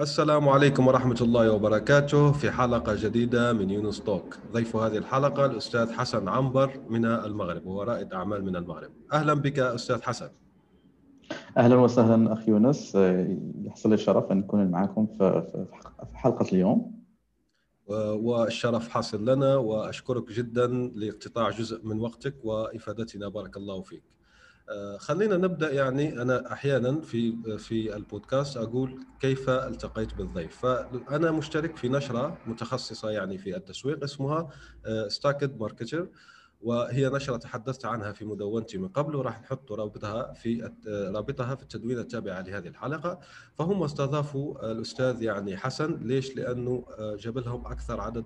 السلام عليكم ورحمة الله وبركاته في حلقة جديدة من يونس توك. ضيف هذه الحلقة الأستاذ حسن عنبر من المغرب وهو رائد أعمال من المغرب. أهلا بك أستاذ حسن. أهلا وسهلا أخي يونس. يحصل لي الشرف أن نكون معكم في حلقة اليوم. والشرف حاصل لنا وأشكرك جدا لاقتطاع جزء من وقتك وإفادتنا بارك الله فيك. آه، خلينا نبدأ يعني أنا أحيانا في في البودكاست أقول كيف التقيت بالضيف. فأنا مشترك في نشرة متخصصة يعني في التسويق اسمها Stacked آه، Marketer وهي نشرة تحدثت عنها في مدونتي من قبل وراح نحط رابطها في رابطها في التدوين التابعه لهذه الحلقة. فهم استضافوا الأستاذ يعني حسن. ليش؟ لأنه آه، جاب لهم أكثر عدد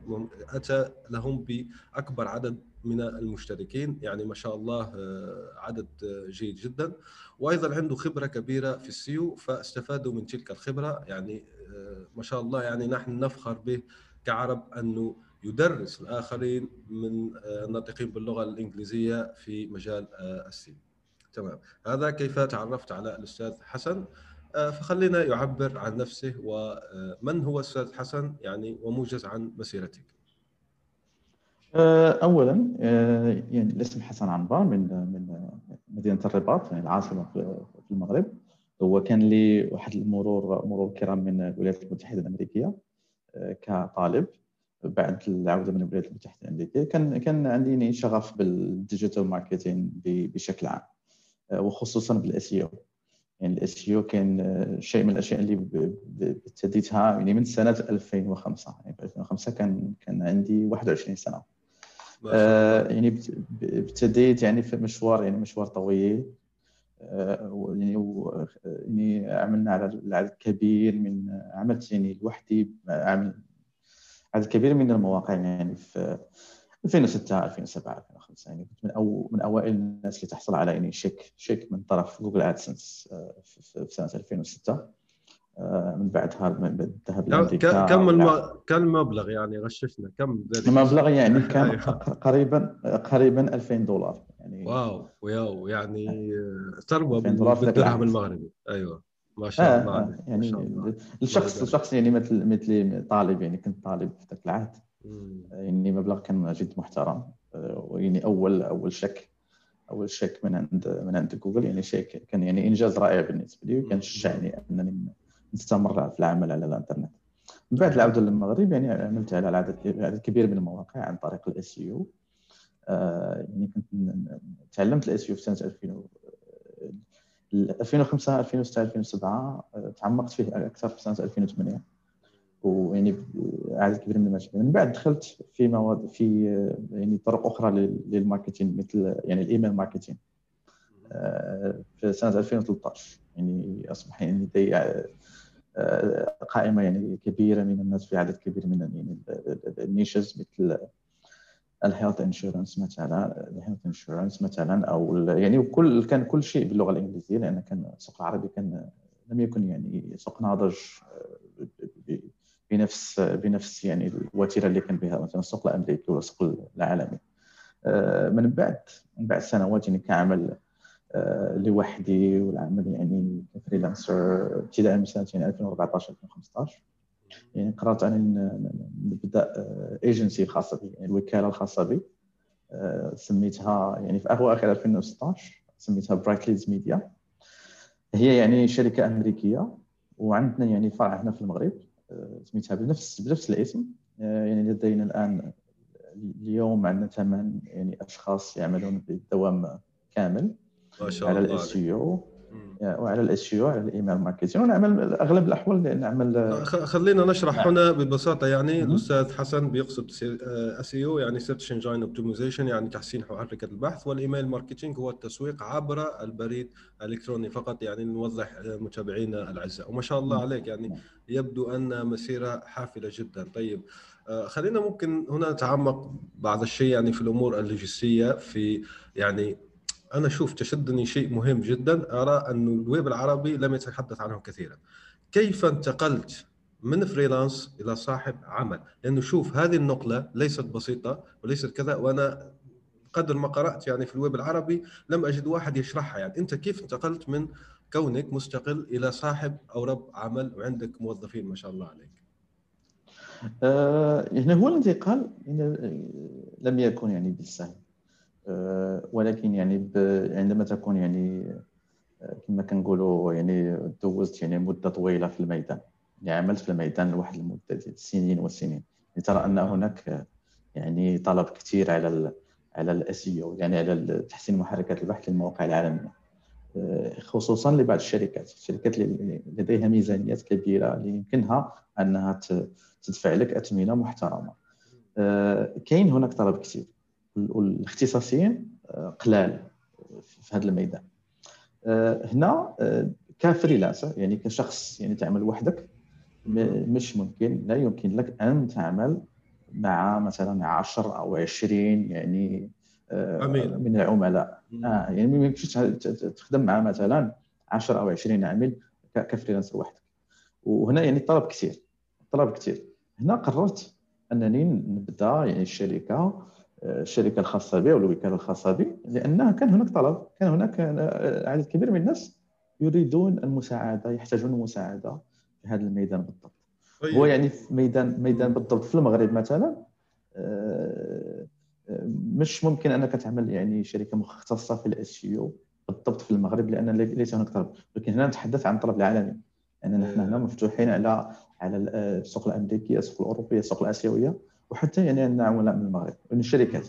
أتى لهم بأكبر عدد من المشتركين. يعني ما شاء الله آه، عدد آه، جيد جدا. وأيضا عنده خبرة كبيرة في ال SEO فاستفادوا من تلك الخبرة. يعني ما شاء الله يعني نحن نفخر به كعرب أنه يدرس الآخرين من آه، الناطقين باللغة الإنجليزية في مجال آه، السين تمام. هذا كيف تعرفت على الأستاذ حسن؟ آه، فخلينا يعبر عن نفسه ومن هو الأستاذ حسن؟ يعني وموجز عن مسيرتك. اولا يعني الاسم حسن عنبر من من مدينة الرباط يعني العاصمة في المغرب. هو كان لي واحد المرور مرور كرام من الولايات المتحدة الأمريكية كطالب. بعد العودة من الولايات المتحدة الأمريكية كان كان عندي شغف بال digital marketing بشكل عام آه، وخصوصا بال SEO يعني ال SEO كان آه، شيء من الأشياء اللي ابتديتها يعني من سنة 2005 يعني في 2005 كان كان عندي 21 سنة. آه يعني ابتديت يعني في مشوار يعني مشوار طويل. آه يعني يعني عملنا على العدد كبير من عملت يعني لوحدي عمل عدد كبير من المواقع يعني في 2006 2007 2005 يعني كنت من أو من أوائل الناس اللي تحصل على يعني شيك شيك من طرف جوجل ادسنس آه، في سنة 2006 آه، من بعدها الذهب لامريكا كم الم... كم المبلغ يعني غششنا؟ كم المبلغ يعني كان أيوه. قريبا قريبا 2000 دولار يعني. واو واو يعني ثروة بالدرهم المغربي. أيوه. ما شاء آه الله آه يعني شاء الله. الشخص الشخص يعني مثل مثلي طالب يعني كنت طالب في ذاك العهد يعني مبلغ كان جد محترم. آه، ويعني اول أول check أول check من عند من عند جوجل يعني شيء كان يعني إنجاز رائع بالنسبة لي وكان شجعني أنني نستمر في العمل على الإنترنت. من بعد العودة للمغرب يعني عملت على عدد كبير من المواقع عن طريق ال SEO آه، يعني كنت تعلمت ال SEO في سنة 2000 2005 2006 2007 تعمقت فيه أكثر في سنة 2008 ويعني عدد كبير من المشاريع من بعد دخلت في مواد في يعني طرق أخرى لل marketing مثل يعني ال email marketing. آه، في سنة 2013 يعني أصبح يعني آه، قائمة يعني كبيرة من الناس في عدد كبير من يعني ال niches مثل ال health insurance مثلا ال health insurance مثلا أو يعني كل كان كل شيء باللغة الإنجليزية لأن كان السوق العربي كان لم يكن يعني سوق ناضج آه، بنفس بنفس يعني الوتيرة اللي كان بها مثلا السوق الأمريكي والسوق العالمي. آه، من بعد من بعد سنوات يعني كعمل آه، لوحدي والعمل يعني ك freelancer. ابتداء من سنه 2014 2015 يعني قررت ان نبدأ ايجنسي آه، خاصة بي يعني الوكاله الخاصه بي. آه، سميتها يعني في أواخر 2016 سميتها Bright Leads Media هي يعني شركة أمريكية وعندنا يعني فرع هنا في المغرب آه، سميتها بنفس بنفس الاسم. يعني لدينا الآن اليوم عندنا ثمان يعني أشخاص يعملون بالدوام كامل. ما شاء على ال S وعلى ال SEO على ال email marketing ونعمل أغلب الأحوال نعمل خلينا نشرح نعم. هنا ببساطة يعني. الاستاذ حسن بيقصد SEO يعني search engine optimization يعني تحسين محركه البحث. وال email marketing هو التسويق عبر البريد الإلكتروني فقط يعني نوضح متابعينا الأعزاء. وما شاء الله عليك يعني يبدو أن مسيرة حافلة جدا. طيب آه، خلينا ممكن هنا نتعمق بعض الشيء يعني في الأمور اللوجستية في يعني أنا أشوف تشدني شيء مهم جدا أرى انه الويب العربي لم يتحدث عنه كثيرا. كيف انتقلت من freelance إلى صاحب عمل؟ لأنه شوف هذه النقلة ليست بسيطة وليست كذا وأنا قدر ما قرأت يعني في الويب العربي لم أجد واحد يشرحها. يعني أنت كيف انتقلت من كونك مستقل إلى صاحب أو رب عمل وعندك موظفين ما شاء الله عليك؟ آه يعني هو الانتقال لم يكن يعني بالسهل. ولكن يعني عندما تكون يعني آه، كما كنقولوا يعني دوزت يعني مدة طويلة في الميدان يعني عملت في الميدان لواحد المدة ديال السنين والسنين. يعني ترى أن هناك يعني طلب كثير على على الاس يعني على تحسين محركات البحث للمواقع العالمية. آه، خصوصا لبعض الشركات الشركات اللي لديها ميزانيات كبيرة اللي يمكنها أنها تدفع لك اثمنه محترمة. آه، كاين هناك طلب كثير والاختصاصيين آه، قلال في هذا الميدان. هنا كفريلانسر يعني كشخص يعني تعمل وحدك مش ممكن لا يمكن لك أن تعمل مع مثلا 10 أو 20 يعني عميل. من العملاء. آه يعني ما يمكنش تخدم مع مثلا 10 أو 20 عامل ك freelancer وحدك. وهنا يعني الطلب كثير الطلب كثير. هنا قررت أنني نبدأ يعني الشركة الشركة الخاصة بي أو الوكالة الخاصة بي لأنها كان هناك طلب كان هناك عدد كبير من الناس يريدون المساعدة يحتاجون المساعده في هذا الميدان بالضبط. طيب. هو يعني في ميدان ميدان بالضبط في المغرب مثلا آه، مش ممكن أنك تعمل يعني شركة مختصة في ال S بالضبط في المغرب لأن ليس هناك طلب. لكن هنا نتحدث عن الطلب العالمي يعني نحن هنا مفتوحين على على السوق الأمريكية السوق الأوروبية السوق الآسيوية. وحتى يعني عندنا عملاء من المغرب من الشركات.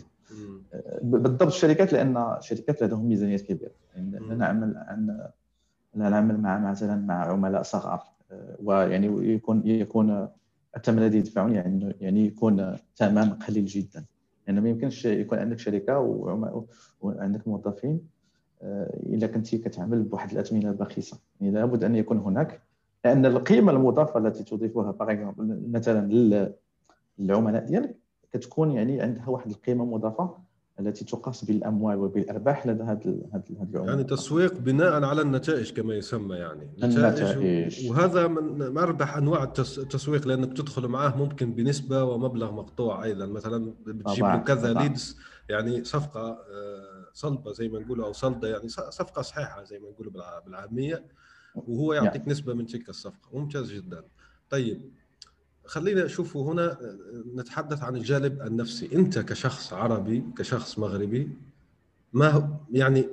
بالضبط الشركات لأن الشركات لديهم ميزانيات كبيرة. يعني نعمل عن نعمل مع مثلا مع عملاء صغار ويعني يكون يكون الثمن الذي يدفعون يعني يعني يكون ثمن قليل جدا. لأنه ما يمكنش يكون عندك شركة وعندك موظفين آه، إلا كنتي كتعمل بواحد الاثمنه باخسه يعني لابد أن يكون هناك لأن القيمة المضافة التي تضيفها مثلا للعملاء ديالك كتكون يعني عندها واحد القيمة مضافة التي تقاس بالأموال وبالأرباح لدى هذا العملاء. يعني تسويق بناء على النتائج كما يسمى يعني. النتائج. وهذا من اربح أنواع التسويق لانك تدخل معاه ممكن بنسبة ومبلغ مقطوع أيضا. مثلا بتجيب له كذا ليدز يعني صفقة آه، صلبة زي ما نقولوا أو صلدة يعني صفقة صحيحة زي ما نقولوا بالعامية وهو يعطيك نسبة من تلك الصفقة. ممتاز جدا. طيب خلينا نشوف هنا نتحدث عن الجانب النفسي. انت كشخص عربي كشخص مغربي ما هو يعني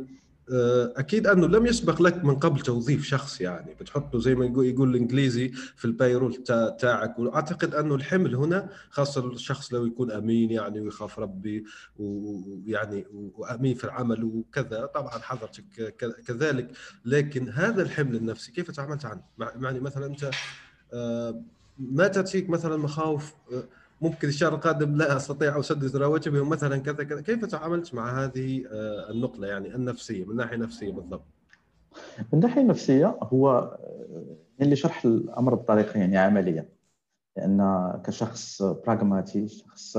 آه، أكيد أنه لم يسبق لك من قبل توظيف شخص يعني. بتحطه زي ما يقول, يقول الإنجليزي في البايرول تاعك. وأعتقد أنه الحمل هنا خاصة الشخص لو يكون أمين يعني ويخاف ربي ويعني وأمين في العمل وكذا. طبعا حضرتك كذلك. لكن هذا الحمل النفسي كيف تعاملت عنه؟ يعني مثلا أنت ما تأتيك مثلا مخاوف آه، ممكن الشهر القادم لا أستطيع أسدد رواتبهم مثلا كذا كذا كيف تعاملت مع هذه آه، النقلة يعني النفسية من ناحية نفسية بالضبط؟ من ناحية نفسية هو آه، اللي شرح الأمر بطريقه يعني عمليه لأن كشخص براغماتي شخص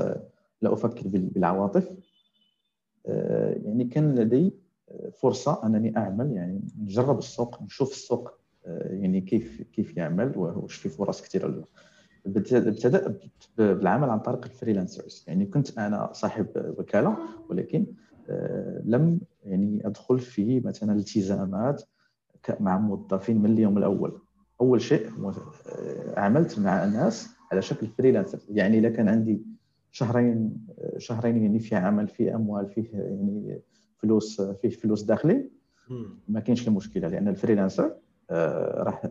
لا أفكر بالعواطف يعني كان لدي فرصة أنني أعمل يعني نجرب السوق نشوف السوق يعني كيف كيف يعمل واش في فرص كثيرة ابتدا بالعمل عن طريق الفريلانسرز. يعني كنت أنا صاحب وكالة ولكن آه، لم يعني أدخل في مثلا التزامات مع موظفين من اليوم الأول. أول شيء آه، عملت مع الناس على شكل freelancer. يعني إذا كان عندي شهرين آه، شهرين يعني في عمل في أموال فيه يعني فلوس فيه فلوس داخلي ما كاينش المشكلة لأن ال freelancer آه، راح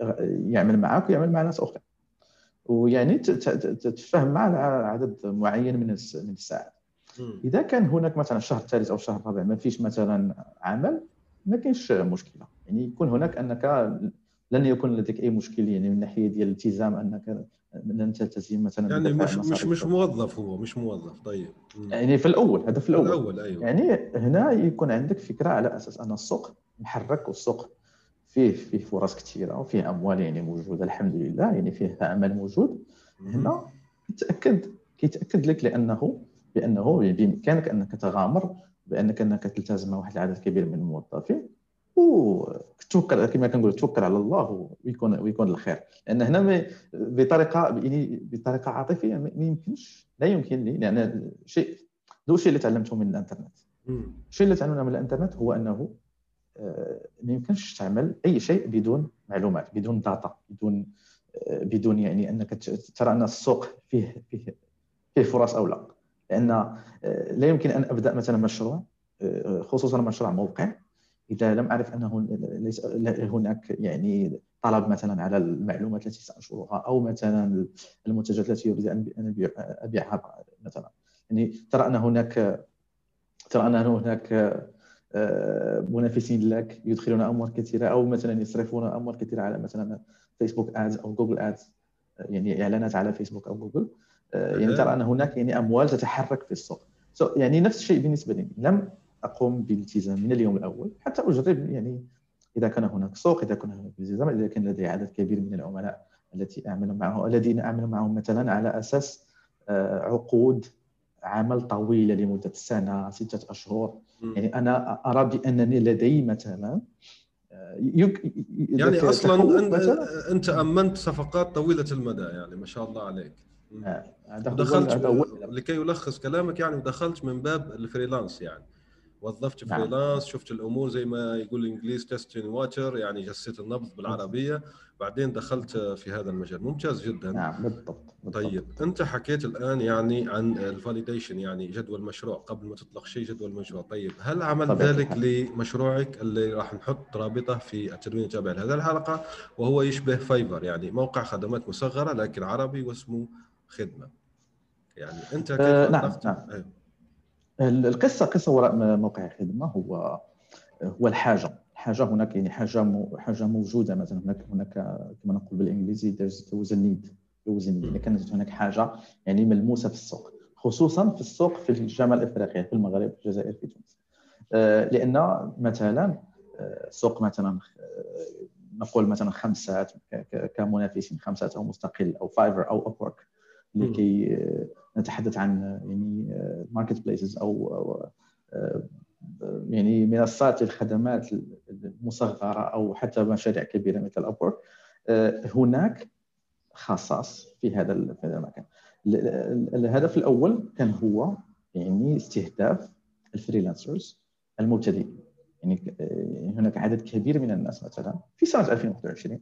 آه، يعمل معك ويعمل مع ناس أخرى. ويعني تتفاهم مع عدد معين من من الساعات. إذا كان هناك مثلا الشهر الثالث أو الشهر الرابع ما فيش مثلا عمل ما كاينش مشكلة. يعني يكون هناك أنك لن يكون لديك أي مشكل يعني من ناحية ديال الالتزام أنك لن تلتزم مثلا يعني مش مش مش موظف هو مش موظف. طيب. يعني في الأول هذا في الأول, الأول أيوه. يعني هنا يكون عندك فكرة على أساس أن السوق محرك والسوق فيه فيه فرص كثيرة وفيه أموال يعني موجودة الحمد لله. يعني فيه عمل موجود. هنا كيتاكد كيتاكد لك لأنه بانه بإمكانك أنك تغامر بأنك أنك تلتزم مع واحد العدد كبير من الموظفين. وتوكل كما كنقول توكل على الله ويكون ويكون الخير. لأن هنا بطريقة يعني بطريقة عاطفية ما يمكنش لا يمكن لي لأن شيء ذو الشيء اللي تعلمته من الإنترنت. الشيء اللي تعلمناه من الإنترنت هو أنه ما يمكنش تعمل أي شيء بدون معلومات بدون داتا بدون آه، بدون يعني أنك ترى أن السوق فيه فيه فيه فرص أو لا. لأن آه، لا يمكن أن أبدأ مثلا مشروع خصوصا مشروع موقع. إذا لم أعرف أنه ليس هناك يعني طلب مثلا على المعلومات التي سأنشرها أو مثلا المنتجات التي اريد أن أبيعها مثلا. يعني ترى أن هناك ترى أن هناك آه، منافسين لك يدخلون اموال كثيرة أو مثلا يصرفون اموال كثيرة على مثلا Facebook ads أو Google ads يعني إعلانات على فيسبوك أو جوجل آه، يعني ترى أن هناك يعني أموال تتحرك في السوق. يعني نفس الشيء بالنسبة لي. لم أقوم بالالتزام من اليوم الأول حتى أجرب يعني إذا كان هناك سوق إذا كان هناك التزام إذا كان لدي عدد كبير من العملاء التي أعمل معهم الذين أعمل معهم مثلا على أساس آه، عقود عمل طويله لمدة سنة ستة أشهر. يعني أنا أرى بأنني لدي مثلا آه، يك... يعني أصلا انت, أنت أمنت صفقات طويلة المدى يعني ما شاء الله عليك. آه، هذا ودخلت لكي يلخص كلامك يعني ودخلت من باب ال freelance يعني. وظفت نعم. freelance شفت الأمور زي ما يقول الإنجليز testing water يعني جسيت النبض بالعربية بعدين دخلت في هذا المجال. ممتاز جدا. نعم بالضبط, بالضبط. طيب أنت حكيت الآن يعني عن ال validation يعني جدوى المشروع قبل ما تطلق شيء جدوى المشروع. طيب هل عملت ذلك لمشروعك اللي راح نحط رابطه في التدوين التابع لهذه الحلقة؟ وهو يشبه فايفر يعني موقع خدمات مصغرة لكن عربي واسمه خدمة. يعني أنت كيف آه نعم نعم. أيوه. القصة قصة وراء موقع الخدمه هو هو الحاجة. الحاجة هناك يعني حاجة حاجة موجودة مثلا هناك هناك كما نقول بالإنجليزي there was a need يعني كانت هناك حاجة يعني ملموسة في السوق خصوصا في السوق في الشمال افريقيا في المغرب في الجزائر في تونس. آه، لأن مثلا آه، سوق مثلا آه، نقول مثلا خمسات كمنافسين خمسات أو مستقل أو Fiverr أو Upwork لكي نتحدث عن يعني marketplaces أو يعني منصات الخدمات المصغرة أو حتى مشاريع كبيرة مثل Upwork هناك خصاص في هذا في هذا المكان. الهدف الأول كان هو يعني استهداف ال freelancers المبتدئين. يعني هناك عدد كبير من الناس مثلا في سنة 2021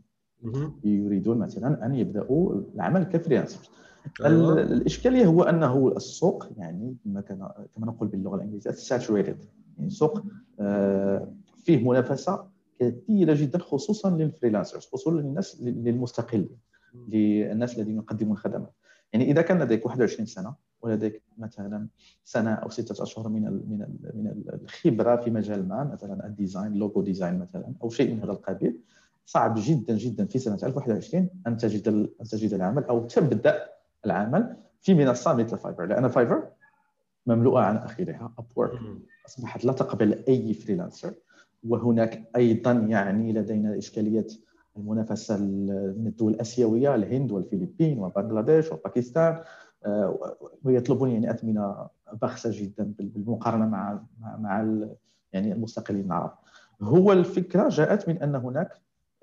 يريدون مثلا أن يبدأوا العمل ك freelancers. أيوة. الإشكالية هو أنه السوق يعني كما كما نقول باللغة الإنجليزية saturated يعني سوق آه، فيه منافسة كثيرة جدا خصوصا لل freelancers خصوصا للناس للمستقلين للناس الذين يقدمون خدمات يعني إذا كان لديك 21 سنة ولديك مثلا سنة أو ستة أشهر من ال من ال من الخبرة في مجال ما مثلا ال design logo design مثلا أو شيء من هذا القبيل صعب جدا جدا في سنة 2021 أن تجد أن تجد العمل أو تبدأ العمل في منصة مثل Fiverr لأن Fiverr مملوءة عن اخرها Upwork أصبحت لا تقبل أي freelancer وهناك أيضا يعني لدينا إشكالية المنافسة من الدول الآسيوية الهند والفلبين وبنغلاديش وباكستان. آه، ويطلبون يعني اثمنه بخسه جدا بالمقارنة مع مع يعني المستقلين العرب. هو الفكرة جاءت من أن هناك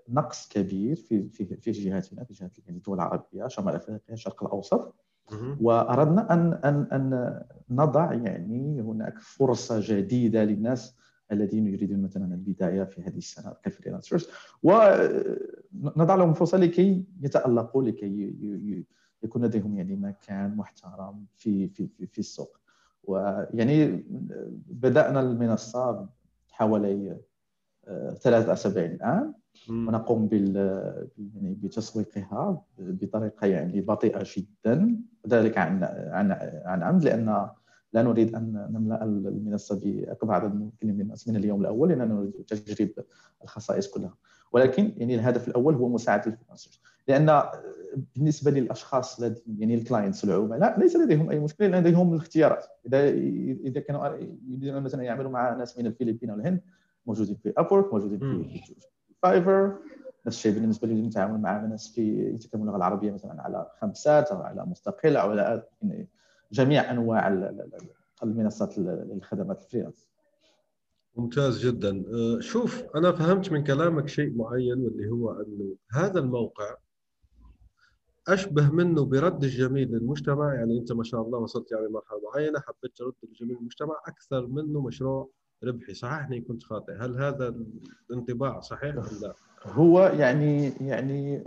نقص كبير في في في جهاتنا في جهة يعني الدول العربيه شمال أفريقيا الشرق الأوسط. وأردنا أن أن أن نضع يعني هناك فرصة جديدة للناس الذين يريدون مثلا البداية في هذه السنة كفريلانسرز. ونضع لهم فرصة لكي يتألقوا لكي يكون لديهم يعني مكان محترم في في في, في السوق. ويعني بدأنا المنصة حوالي ثلاث اسابيع الان ونقوم بال يعني بتسويقها بطريقة يعني بطيئة جدا. ذلك عن عن عن عمد لأن لا نريد أن نملأ المنصة بأكبر عدد ممكن من الناس من اليوم الأول لأننا نريد تجريب الخصائص كلها. ولكن يعني الهدف الأول هو مساعدة ال freelancers لأن بالنسبة للأشخاص يعني ال clients العملاء ليس لديهم أي مشكلة لديهم الاختيارات. اذا إذا كانوا يريدون مثلا يعملوا مع ناس من الفلبين والهند موجودين في Upwork موجودين في Fiverr نفس الشيء بالنسبة لي نتعامل مع ناس في يتكلمون اللغة العربية مثلا على خمسات أو على مستقل أو على يعني جميع أنواع المنصات للخدمات الفريلانس. ممتاز جدا. أه، شوف أنا فهمت من كلامك شيء معين واللي هو إنه هذا الموقع أشبه منه برد الجميل للمجتمع. يعني أنت ما شاء الله وصلت يعني مرحلة معينة حبيت ترد الجميل للمجتمع أكثر منه مشروع ربحي صححني كنت خاطئ. هل هذا الانطباع صحيح أم لا؟ هو يعني يعني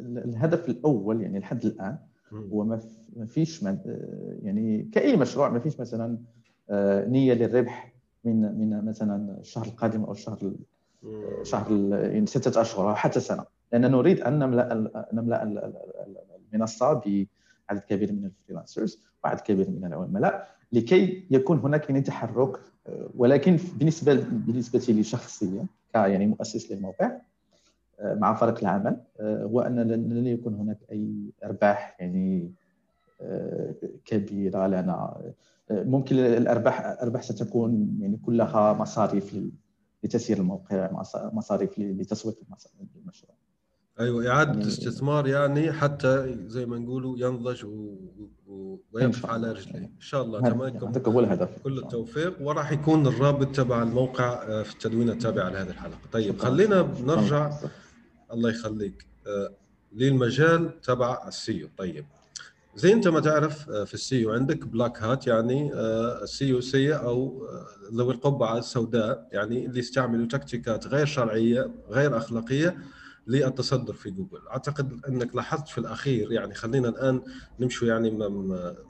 الهدف الأول يعني لحد الآن هو ما فيش يعني كأي مشروع ما فيش مثلا آه، نية للربح من من مثلا الشهر القادم أو الشهر شهر يعني ستة أشهر أو حتى سنة. لأن نريد أن نملأ نملأ المنصة بعدد كبير من الفريلانسرز وعدد كبير من العملاء لكي يكون هناك يعني تحرك ولكن بالنسبة بالنسبة لي شخصيا كيعني مؤسس للموقع آه، مع فريق العمل آه، هو أن لن يكون هناك أي أرباح يعني كبيرة لنا. ممكن الأرباح الأرباح ستكون يعني كلها مصاريف لتسيير الموقع مصاريف لتسويق المشروع. أيوه إعادة يعني استثمار يعني حتى زي ما نقولوا ينضج و... ويقف على رجليه إن شاء الله. تمام. هذا هو الهدف كل التوفيق. وراح يكون الرابط تبع الموقع آه، في التدوينه التابعه لهذه الحلقة. طيب خلينا نرجع. الله يخليك. آه، للمجال تبع ال SEO. طيب. زي أنت ما تعرف آه، في ال SEO عندك black hat يعني ال SEO سيء أو ذوي القبعة السوداء يعني اللي يستعملوا تكتيكات غير شرعية غير أخلاقية للتصدر في جوجل. أعتقد إنك لاحظت في الأخير يعني خلينا الآن نمشي يعني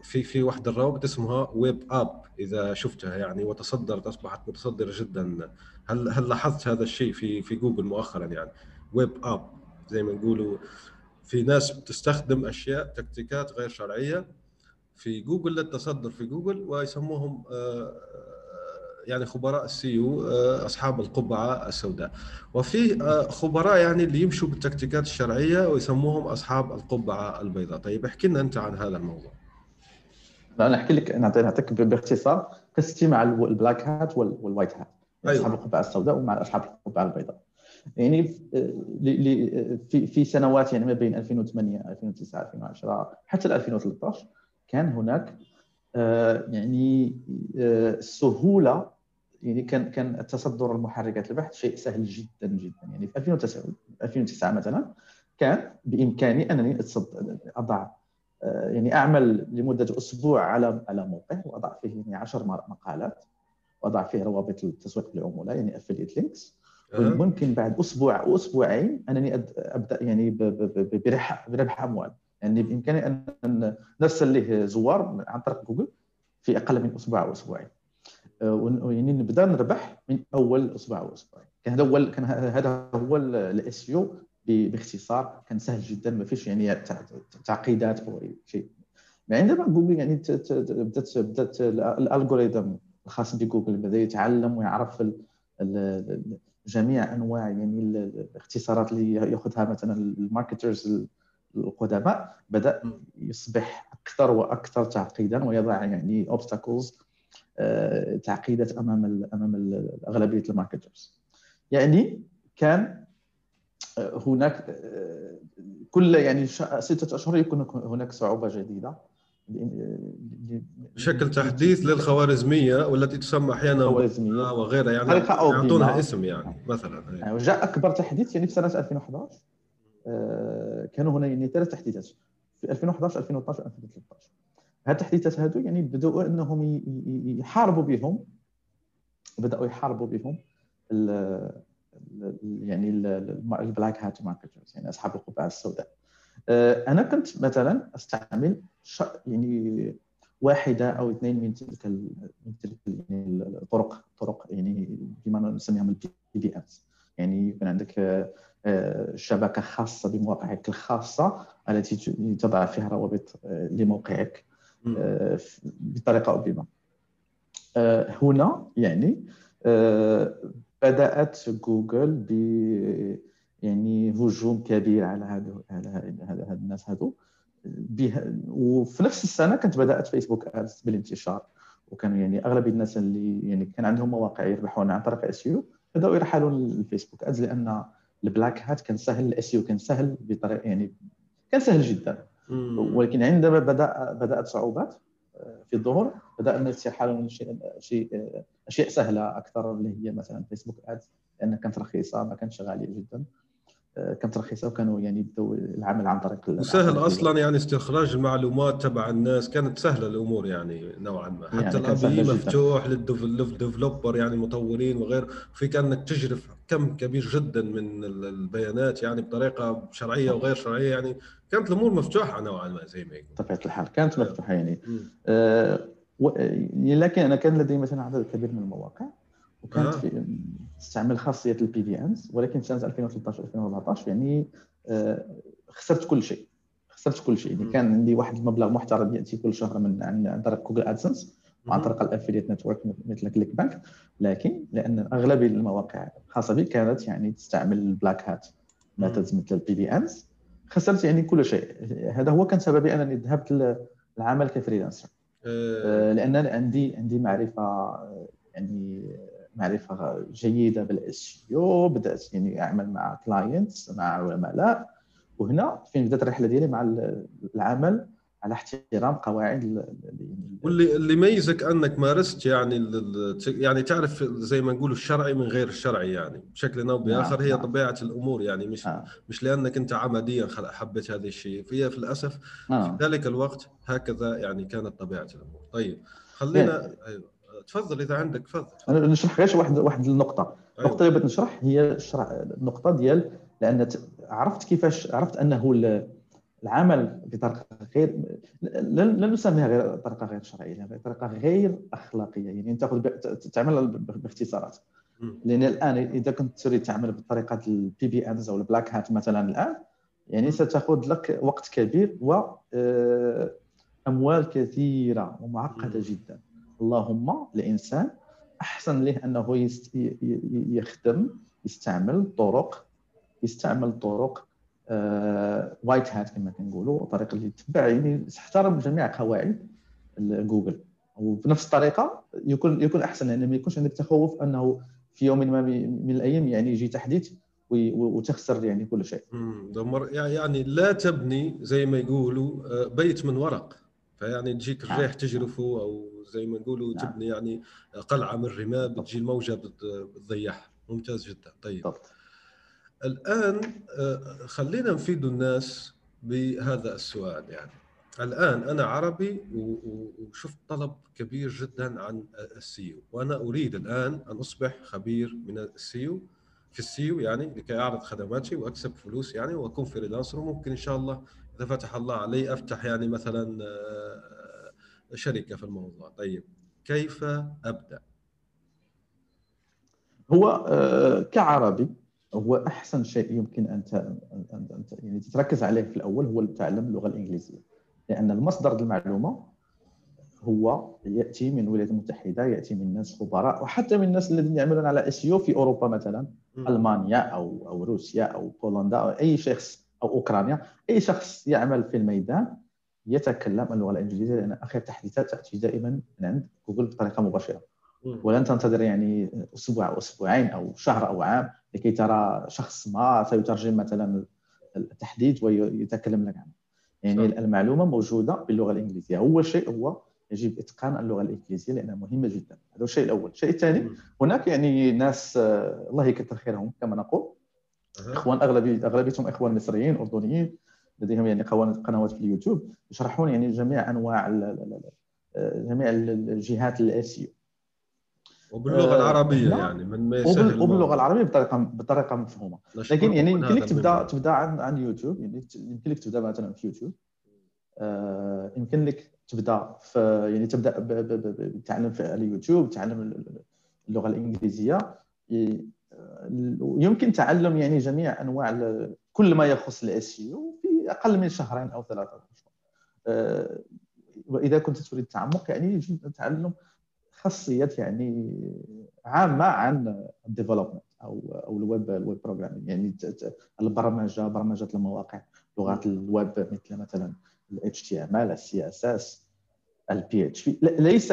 في في واحدة الروابط اسمها web app إذا شفتها يعني وتصدرت أصبحت متصدرة جدا. هل هل لاحظت هذا الشيء في في جوجل مؤخرا يعني؟ web app زي ما نقولوا في ناس بتستخدم أشياء تكتيكات غير شرعية في جوجل للتصدر في جوجل ويسموهم آه، يعني خبراء ال SEO آه، أصحاب القبعة السوداء. وفي آه، خبراء يعني اللي يمشوا بالتكتيكات الشرعية ويسموهم أصحاب القبعة البيضاء. طيب احكي لنا أنت عن هذا الموضوع. أنا أحكي لك نعطيك باختصار. قصتي مع ال black hat وال white hat أيوة. أصحاب القبعة السوداء ومع أصحاب القبعة البيضاء. يعني في في سنوات يعني ما بين 2008 2009 2010 حتى 2013 كان هناك آه، يعني السهوله يعني كان كان التصدر المحركات البحث شيء سهل جدا جدا. يعني في 2009 2009 مثلا كان بإمكاني أنني أضع آه، يعني أعمل لمدة أسبوع على على موقع وأضع فيه يعني 10 مقالات وأضع فيه روابط التسويق للعملاء يعني affiliate links ممكن بعد أسبوع أو أسبوعين أنني أبدأ يعني بربح بربح أموال. يعني بإمكاني ان نرسل له زوار عن طريق جوجل في أقل من أسبوع أو أسبوعين. يعني نبدأ نربح من أول أسبوع أو أسبوعين. كان هذا هو كان هذا هو ال SEO باختصار كان سهل جدا ما فيش يعني تعقيدات أو شيء. عندما جوجل يعني بدات بدأت ال algorithm الخاص بجوجل بدأ يتعلم ويعرف جميع أنواع يعني الاختصارات اللي يأخذها مثلا ال marketers القدماء. بدأ يصبح أكثر وأكثر تعقيدا ويضع يعني obstacles آه، تعقيدات أمام أمام أغلبية ال marketers يعني كان آه، هناك آه، كل يعني ستة أشهر يكون هناك صعوبة جديدة. بشكل تحديث للخوارزمية والتي تسمى أحيانا خوارزمية وغيرها. يعني يعطونها اسم يعني مثلا. يعني جاء أكبر تحديث يعني في سنة 2011 كانوا هنا يعني ثلاث تحديثات. في 2011 2012 2013 هاد التحديثات هادو يعني بدأوا أنهم يحاربوا بهم. بدأوا يحاربوا بهم يعني ال black hat marketers يعني أصحاب القبعة السوداء. آه، أنا كنت مثلا أستعمل يعني واحدة أو اثنين من تلك من تلك يعني الطرق طرق يعني بما نسميهم ال PBNs يعني يكون عندك آه، شبكة خاصة بمواقعك الخاصة التي تضع فيها روابط آه، لموقعك. بطريقة أو بما. هنا يعني بدأت جوجل ب يعني هجوم كبير على هذا على هذا الناس هذو. وفي نفس السنة كانت بدأت Facebook Ads بالانتشار. وكانوا يعني أغلب الناس اللي يعني كان عندهم مواقع يربحون عن طريق SEO بدأوا يرحلوا لل Facebook Ads لأن ال black hat كان سهل ال SEO كان سهل بطريقه يعني كان سهل جدا. ولكن عندما بدا بدأت صعوبات آه، في الظهور بدأنا نسترحل شيء شيء اشياء سهلة أكثر اللي هي مثلا Facebook Ads لانها كانت رخيصة ما كانتش غالية جدا. كانت رخيصة وكانوا يعني يبدوا العمل عن طريق وسهل أصلا يعني استخراج المعلومات تبع الناس كانت سهلة الأمور يعني نوعا ما. حتى يعني ال API مفتوح لل developer يعني مطورين وغير فيك انك تجرف كم كبير جدا من البيانات يعني بطريقة شرعية وغير شرعية يعني كانت الأمور مفتوحة نوعا ما زي ما يقول بطبيعه الحال. كانت مفتوحة يعني. آه لكن أنا كان لدي مثلا عدد كبير من المواقع وكانت آه. في تستعمل خاصية ال PBNs ولكن في سنة 2013 2014 يعني آه، خسرت كل شيء. خسرت كل شيء. يعني كان عندي واحد المبلغ محترم يأتي كل شهر من عن طريق Google AdSense وعن طريق ال affiliate network مثل ClickBank لكن لأن اغلب المواقع الخاصه بي كانت يعني تستعمل ال black hat methods مثل ال PBNs خسرت يعني كل شيء. هذا هو كان سببي أنني ذهبت للعمل ك freelancer. آه. لأن عندي عندي معرفة يعني معرفة جيدة بال SEO بدأت يعني أعمل مع clients مع عملاء. وهنا فين بدأت الرحلة ديالي مع العمل. على احترام قواعد واللي اللي يميزك أنك مارست يعني يعني تعرف زي ما نقولوا الشرعي من غير الشرعي يعني بشكل أو بآخر نعم. هي نعم. طبيعة الأمور يعني مش نعم. مش لأنك أنت عمديا حبيت هذا الشيء هي في الأسف نعم. في ذلك الوقت هكذا يعني كانت طبيعة الأمور طيب خلينا يعني أيوه. تفضل إذا عندك تفضل أنا نشرح غير واحد واحد النقطة أيوة. النقطة اللي بغيت نشرح هي النقطة ديال لأن عرفت كيفاش عرفت أنه العمل بطريقه غير لن نسميها غير طريقة غير شرعية بطريقه غير أخلاقية يعني أنت تعمل باختصارات. لأن الآن إذا كنت تريد تعمل بطريقة ال PBNs أو ال black hat مثلا الآن يعني ستاخذ لك وقت كبير و آه، أموال كثيرة ومعقدة جدا. اللهم الانسان أحسن له أنه يست... يخدم يستعمل طرق يستعمل طرق white hat كما كنقولوا الطريقة اللي تتبع يعني تحترم جميع قواعد جوجل وبنفس الطريقة يكون يكون أحسن لأن ما يكونش عندك تخوف أنه في يوم ما من الأيام يعني يجي تحديث وتخسر يعني كل شيء. يعني لا تبني زي ما يقولوا آه، بيت من ورق فيعني تجيك الريح نعم. تجرفه أو زي ما نقولوا نعم. تبني يعني قلعة من الرمال بتجي الموجة بتضيعها ممتاز جدا طيب بالضبط. الآن آه، خلينا نفيد الناس بهذا السؤال يعني. الآن أنا عربي وشفت طلب كبير جدا عن ال SEO. وأنا أريد الآن أن أصبح خبير من ال SEO. في ال SEO يعني لكي أعرض خدماتي وأكسب فلوس يعني وأكون freelancer. وممكن إن شاء الله إذا فتح الله علي أفتح يعني مثلا آه، شركة في الموضوع. طيب كيف أبدأ؟ هو آه، كعربي هو أحسن شيء يمكن أن يعني تتركز عليه في الأول هو تعلم اللغة الإنجليزية. لأن المصدر المعلومه هو يأتي من الولايات المتحدة يأتي من ناس خبراء وحتى من الناس الذين يعملون على إس في أوروبا مثلا ألمانيا أو أو روسيا أو بولندا أو أي شخص أو أوكرانيا أي شخص يعمل في الميدان يتكلم اللغة الإنجليزية. لأن اخر التحديثات تأتي دائما من عند جوجل بطريقة مباشرة. ولن تنتظر يعني أسبوع أو أسبوعين أو شهر أو عام لكي ترى شخص ما سيترجم مثلا التحديث ويتكلم لك عنه. يعني صح. المعلومة موجودة باللغة الإنجليزية. اول شيء هو يجب إتقان اللغة الإنجليزية لأنها مهمة جدا. هذا الشيء الأول. الشيء الثاني هناك يعني ناس آه، الله يكثر خيرهم كما نقول. إخوان اغلبيه أغلبيتهم إخوان مصريين أردنيين لديهم يعني قنوات في اليوتيوب. يشرحون يعني جميع أنواع جميع الجهات الاسيو وباللغة العربية نعم. يعني من ما يسهل وباللغة العربية بطريقه بطريقة مفهومة. لكن يعني يمكن لك تبدا تبدأ عن عن يوتيوب. يعني يمكن لك تبدأ مثلا في يوتيوب. آه، يمكن لك تبدأ في يعني تبدأ بالتعلم في اليوتيوب تعلم اللغة الإنجليزية. يمكن تعلم يعني جميع أنواع كل ما يخص الاس في أقل من شهرين أو ثلاثة. اشهر وإذا كنت تريد التعمق يعني يجب تعلم خاصيات يعني عامة عن ال development أو أو ال web ال web programming يعني البرمجه برمجة المواقع لغات الويب مثل مثلا ال HTML ال CSS ال PHP ليس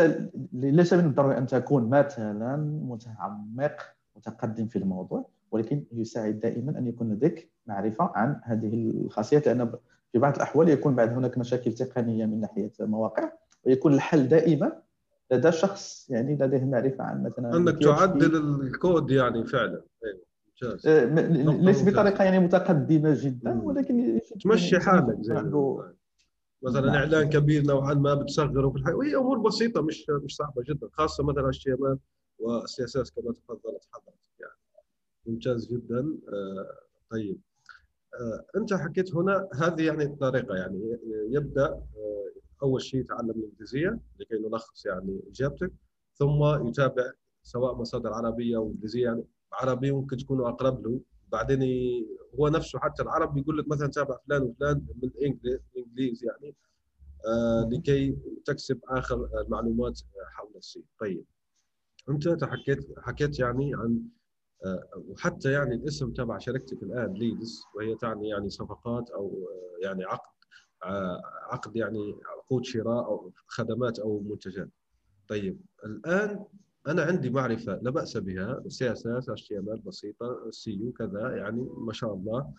ليس من الضروري أن تكون مثلا متعمق متقدم في الموضوع ولكن يساعد دائما أن يكون لديك معرفة عن هذه الخاصيات لأن في بعض الأحوال يكون بعد هناك مشاكل تقنية من ناحية المواقع ويكون الحل دائما لدى شخص يعني لديه معرفة عن مثلا أنك تعدل الكود يعني فعلا. إيه، ممتاز. آه، ليس بطريقة يعني متقدمة جدا ولكن تمشي حالك زي مثلا إعلان كبير نوعا ما بتصغره في الحياة وهي أمور بسيطة مش مش صعبة جدا خاصة مثلا اتش تي ام ال والسي اس اس كما تفضلت حضرتك. يعني ممتاز جدا. آه طيب. آه أنت حكيت هنا هذه يعني الطريقة يعني يبدأ آه أول شيء يتعلم الإنجليزية لكي نلخص يعني إجابتك ثم يتابع سواء مصادر عربية أو إنجليزية. يعني عربي ممكن تكونوا أقرب له. بعدين هو نفسه حتى العرب بيقول لك مثلا تابع فلان وفلان من يعني آه لكي تكسب آخر المعلومات حول الصين طيب. أنت تحكيت حكيت يعني عن آه وحتى يعني الاسم تبع شركتك الآن Leads وهي تعني يعني صفقات أو آه يعني عقد. عقد يعني عقود شراء أو خدمات أو منتجات. طيب الآن أنا عندي معرفة لا بأس بها سي اس اس اتش تي ام ال بسيطة SEO كذا يعني ما شاء الله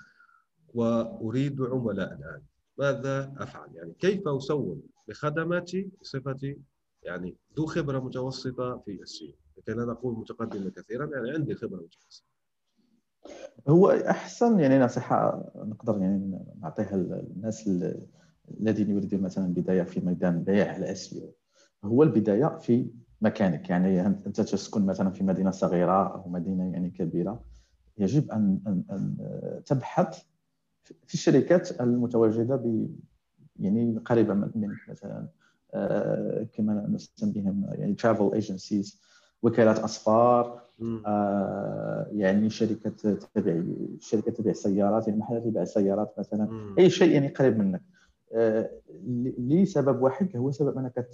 وأريد عملاء الآن. ماذا أفعل؟ يعني كيف اسوق لخدماتي بصفتي يعني ذو خبرة متوسطة في السي لكي لا نقول متقدمة كثيرا يعني عندي خبرة متوسطة. هو أحسن يعني نصيحة نقدر يعني نعطيها للناس الذين يريدون مثلا البدايه في ميدان بيع الاسيو هو البداية في مكانك. يعني أنت تسكن مثلا في مدينة صغيرة أو مدينة يعني كبيرة. يجب ان ان, أن تبحث في الشركات المتواجدة ب يعني قريبة منك مثلا آه، كما نسميهم يعني ترافل ايجنسيز وكالات أسفار آه يعني شركة تبيع شركة تبيع سيارات يعني محلات تبيع سيارات مثلا. أي شيء يعني قريب منك. آه، لسبب واحد هو سبب أنك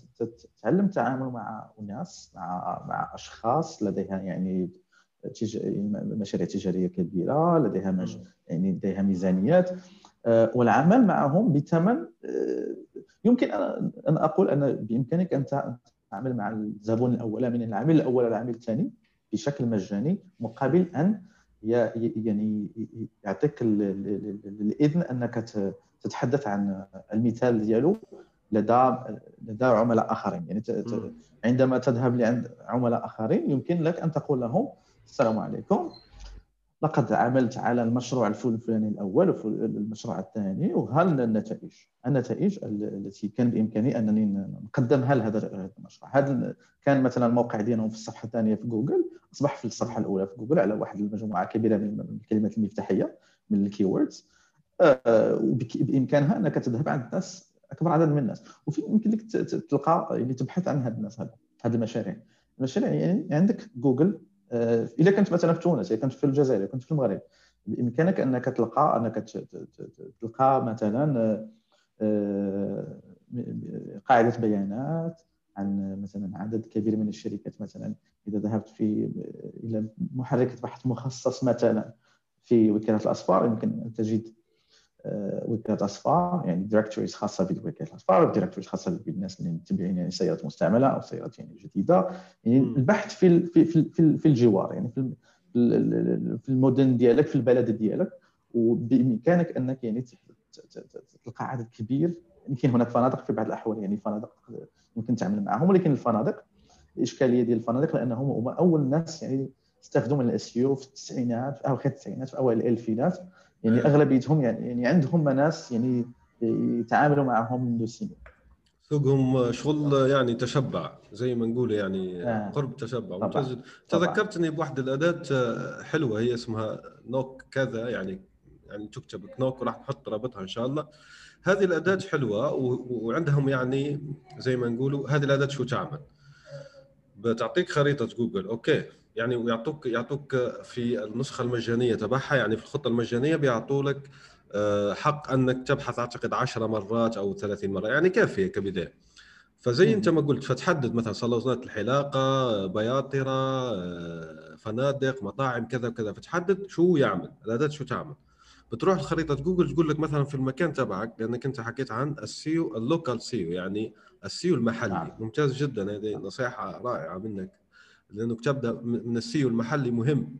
تتعلم التعامل مع اناس مع مع أشخاص لديها يعني مشاريع تجارية كبيرة لديها مش يعني لديها ميزانيات. آه، والعمل معهم بثمن آه، يمكن ان أقول أن بإمكانك أن تعمل مع الزبون الأول من العميل الأول والعميل الثاني. بشكل مجاني مقابل أن يعني يعطيك الإذن أنك تتحدث عن المثال ديالو لدى لدى عملاء آخرين. يعني عندما تذهب لعند عملاء آخرين يمكن لك أن تقول لهم السلام عليكم. لقد عملت على المشروع الفلاني الأول والمشروع الثاني وها النتائج؟ النتائج التي كان بإمكاني أنني نقدمها لهذا المشروع. هذا كان مثلا الموقع ديالهم في الصفحة الثانية في جوجل أصبح في الصفحة الأولى في جوجل على واحد المجموعة كبيرة من الكلمات المفتاحية من ال keywords بإمكانها أنك تذهب عند الناس أكبر عدد من الناس. وفي يمكن لك تلقى يعني تبحث عن هاد الناس هذا هذه المشاريع. المشاريع يعني عندك جوجل آه، اذا كنت مثلا في تونس اذا كنت في الجزائر اذا كنت في المغرب بإمكانك أنك تلقى أنك تلقى مثلا آه، قاعدة بيانات عن مثلا عدد كبير من الشركات مثلا. إذا ذهبت في إلى محرك بحث مخصص مثلا في وكالة الاسفار يمكن أن تجد آه، وكالات أسفار يعني directories خاصة بوكالات الاسفار و directories خاصة بالناس اللي متبعين يعني سيارات مستعملة أو سيارات يعني جديدة. يعني البحث في في في, في الجوار يعني في في المدن ديالك في البلد ديالك. وبإمكانك أنك يعني تلقى عدد كبير. يعني كاين هناك فنادق في بعض الأحوال يعني فنادق يمكن تعمل معهم ولكن الفنادق الإشكالية ديال الفنادق لأنهم هما أول ناس يعني استخدموا من ال SEO في التسعينات في أواخر التسعينات في أوائل الألفينات. يعني أغلبيتهم يعني يعني عندهم ناس يعني يتعاملوا معهم منذ سنين. سوقهم شغل يعني تشبع زي ما نقول يعني آه. قرب تشبع. طبعا. تذكرتني بواحده الأداة حلوة هي اسمها نوك كذا يعني يعني تكتب نوك وراح نحط رابطها إن شاء الله. هذه الأداة حلوة وعندهم يعني زي ما نقولوا هذه الأداة شو تعمل؟ بتعطيك خريطة جوجل okay. يعني ويعطوك يعطوك في النسخة المجانية تبعها يعني في الخطة المجانية بيعطوا لك آه، حق أنك تبحث أعتقد 10 مرات أو 30 مرة يعني كافية كبداية. فزي أنت ما قلت فتحدد مثلا صالونات الحلاقة بياطرة آه، فنادق مطاعم كذا وكذا فتحدد شو يعمل الأداة شو تعمل. بتروح لخريطه جوجل تقول لك مثلا في المكان تبعك لأنك أنت حكيت عن ال SEO ال local SEO يعني ال SEO المحلي. نعم. ممتاز جدا هذه نصيحة رائعة منك. لانك تبدا من ال SEO المحلي مهم.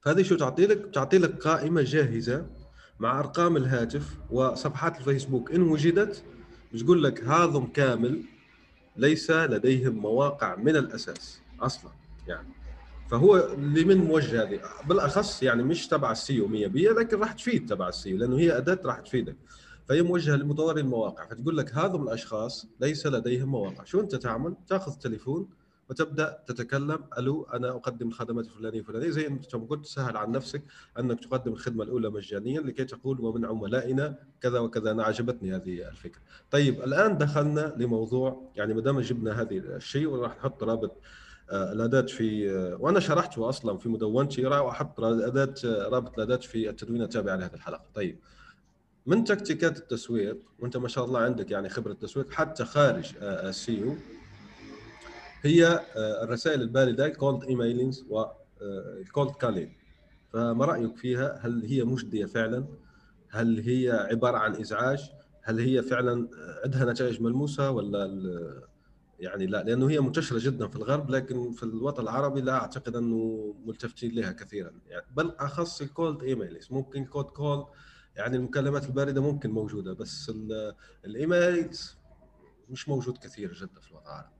فهذه شو تعطي لك؟ تعطي لك قائمة جاهزة مع أرقام الهاتف وصفحات الفيسبوك. إن وجدت بتقول لك هذم كامل ليس لديهم مواقع من الأساس أصلا يعني. فهو لمن موجه هذه. بالأخص يعني مش تبع ال SEO 100% لكن راح تفيد تبع ال SEO لأنه هي أداة راح تفيدك. فهي موجهة لمطوري المواقع. فتقول لك هذم الأشخاص ليس لديهم مواقع. شو أنت تعمل؟ تأخذ التليفون وتبدأ تتكلم ألو أنا أقدم الخدمات الفلانيه الفلانيه زي أنت قلت سهل عن نفسك أنك تقدم الخدمة الأولى مجانيا لكي تقول ومن عملائنا كذا وكذا أنا عجبتني هذه الفكرة. طيب الآن دخلنا لموضوع يعني ما دام جبنا هذه الشيء وراح نحط رابط آه، الأداة في آه، وأنا شرحته أصلا في مدونتي راح أحط اداه آه، رابط الأداة في التدوين التابع لهذه الحلقة. طيب من تكتيكات التسويق وأنت ما شاء الله عندك يعني خبرة تسويق حتى خارج ال SEO هي آه، الرسائل البارده cold emailings وال cold calling فما رأيك فيها؟ هل هي مجدية فعلا؟ هل هي عبارة عن إزعاج؟ هل هي فعلا عندها نتائج ملموسة ولا يعني لا؟ لأنه هي منتشرة جدا في الغرب لكن في الوطن العربي لا أعتقد أنه ملتفتين لها كثيرا. يعني بالأخص ال cold emails ممكن cold call يعني المكالمات الباردة ممكن موجودة بس ال emails مش موجود كثير جدا في الوطن العربي.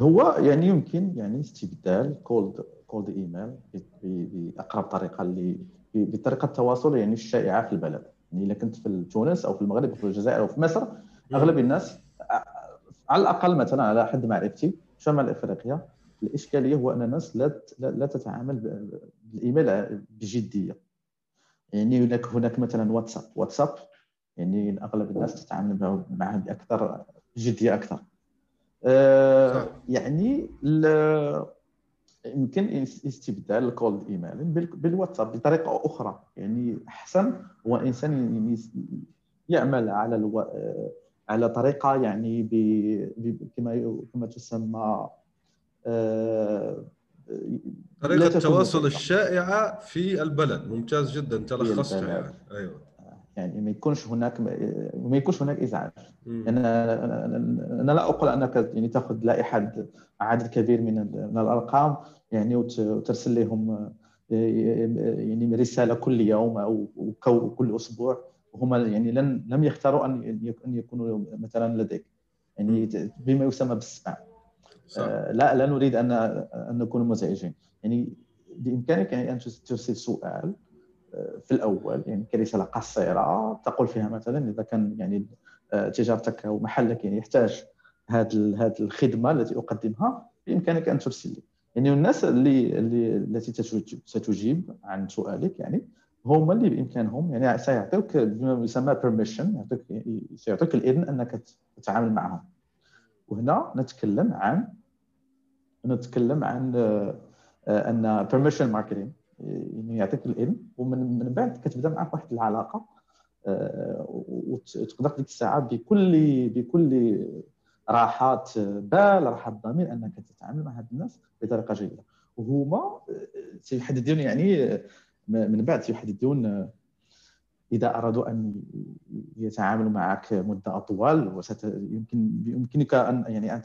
هو يعني يمكن يعني استبدال cold cold email بأقرب طريقة اللي بطريقة التواصل يعني الشائعة في البلد. يعني اذا كنت في تونس أو في المغرب أو في الجزائر أو في مصر أغلب الناس على الأقل مثلا على حد معرفتي شمال إفريقيا الإشكالية هو أن الناس لا لا تتعامل بالإيميل بجدية. يعني هناك هناك مثلا واتساب. واتساب يعني أغلب الناس تتعامل معه باكثر جديه أكثر. يعني يمكن استبدال الكولد ايميل بالواتساب بطريقة أخرى. يعني أحسن هو إنسان يعمل على ألو... على طريقة يعني ب... ب... كما كما تسمى آه، طريقة التواصل الشائعة في البلد. ممتاز جدا تلخصتها يعني. أيوه. يعني ما يكونش هناك ما يكونش هناك إزعاج. أنا أنا لا أقول أنك يعني تأخذ لائحه عدد كبير من من الأرقام يعني وترسل لهم يعني رسالة كل يوم أو كل أسبوع. وهم يعني لن لم يختاروا أن أن يكونوا مثلا لديك. يعني بما يسمى بالسمع آه، لا لا نريد ان أن نكون مزعجين. يعني بإمكانك يعني أن ترسل سؤال في الأول يعني كرساله قصيرة تقول فيها مثلا إذا كان يعني آه، تجارتك أو محلك يعني يحتاج هذه الخدمة التي أقدمها بإمكانك أن ترسل لي. يعني الناس اللي اللي التي ستجيب عن سؤالك يعني هما اللي بإمكانهم يعني سيعطيك بما يسمى بيرميشن يعطيك سيعطيك الإذن أنك تتعامل معهم. وهنا نتكلم عن نتكلم عن آه، أن permission marketing إنه يعطيك الاذن ومن من بعد كتبدأ معك واحد العلاقة آه، وتقدر ديك الساعة بكل بكل راحه بال راحة ضمير أنك تتعامل مع هاد الناس بطريقة جيدة. وهما سيحددون يعني من بعد سيحددون إذا أرادوا أن يتعاملوا معك مدة أطول ويمكن يمكنك ان يعني أن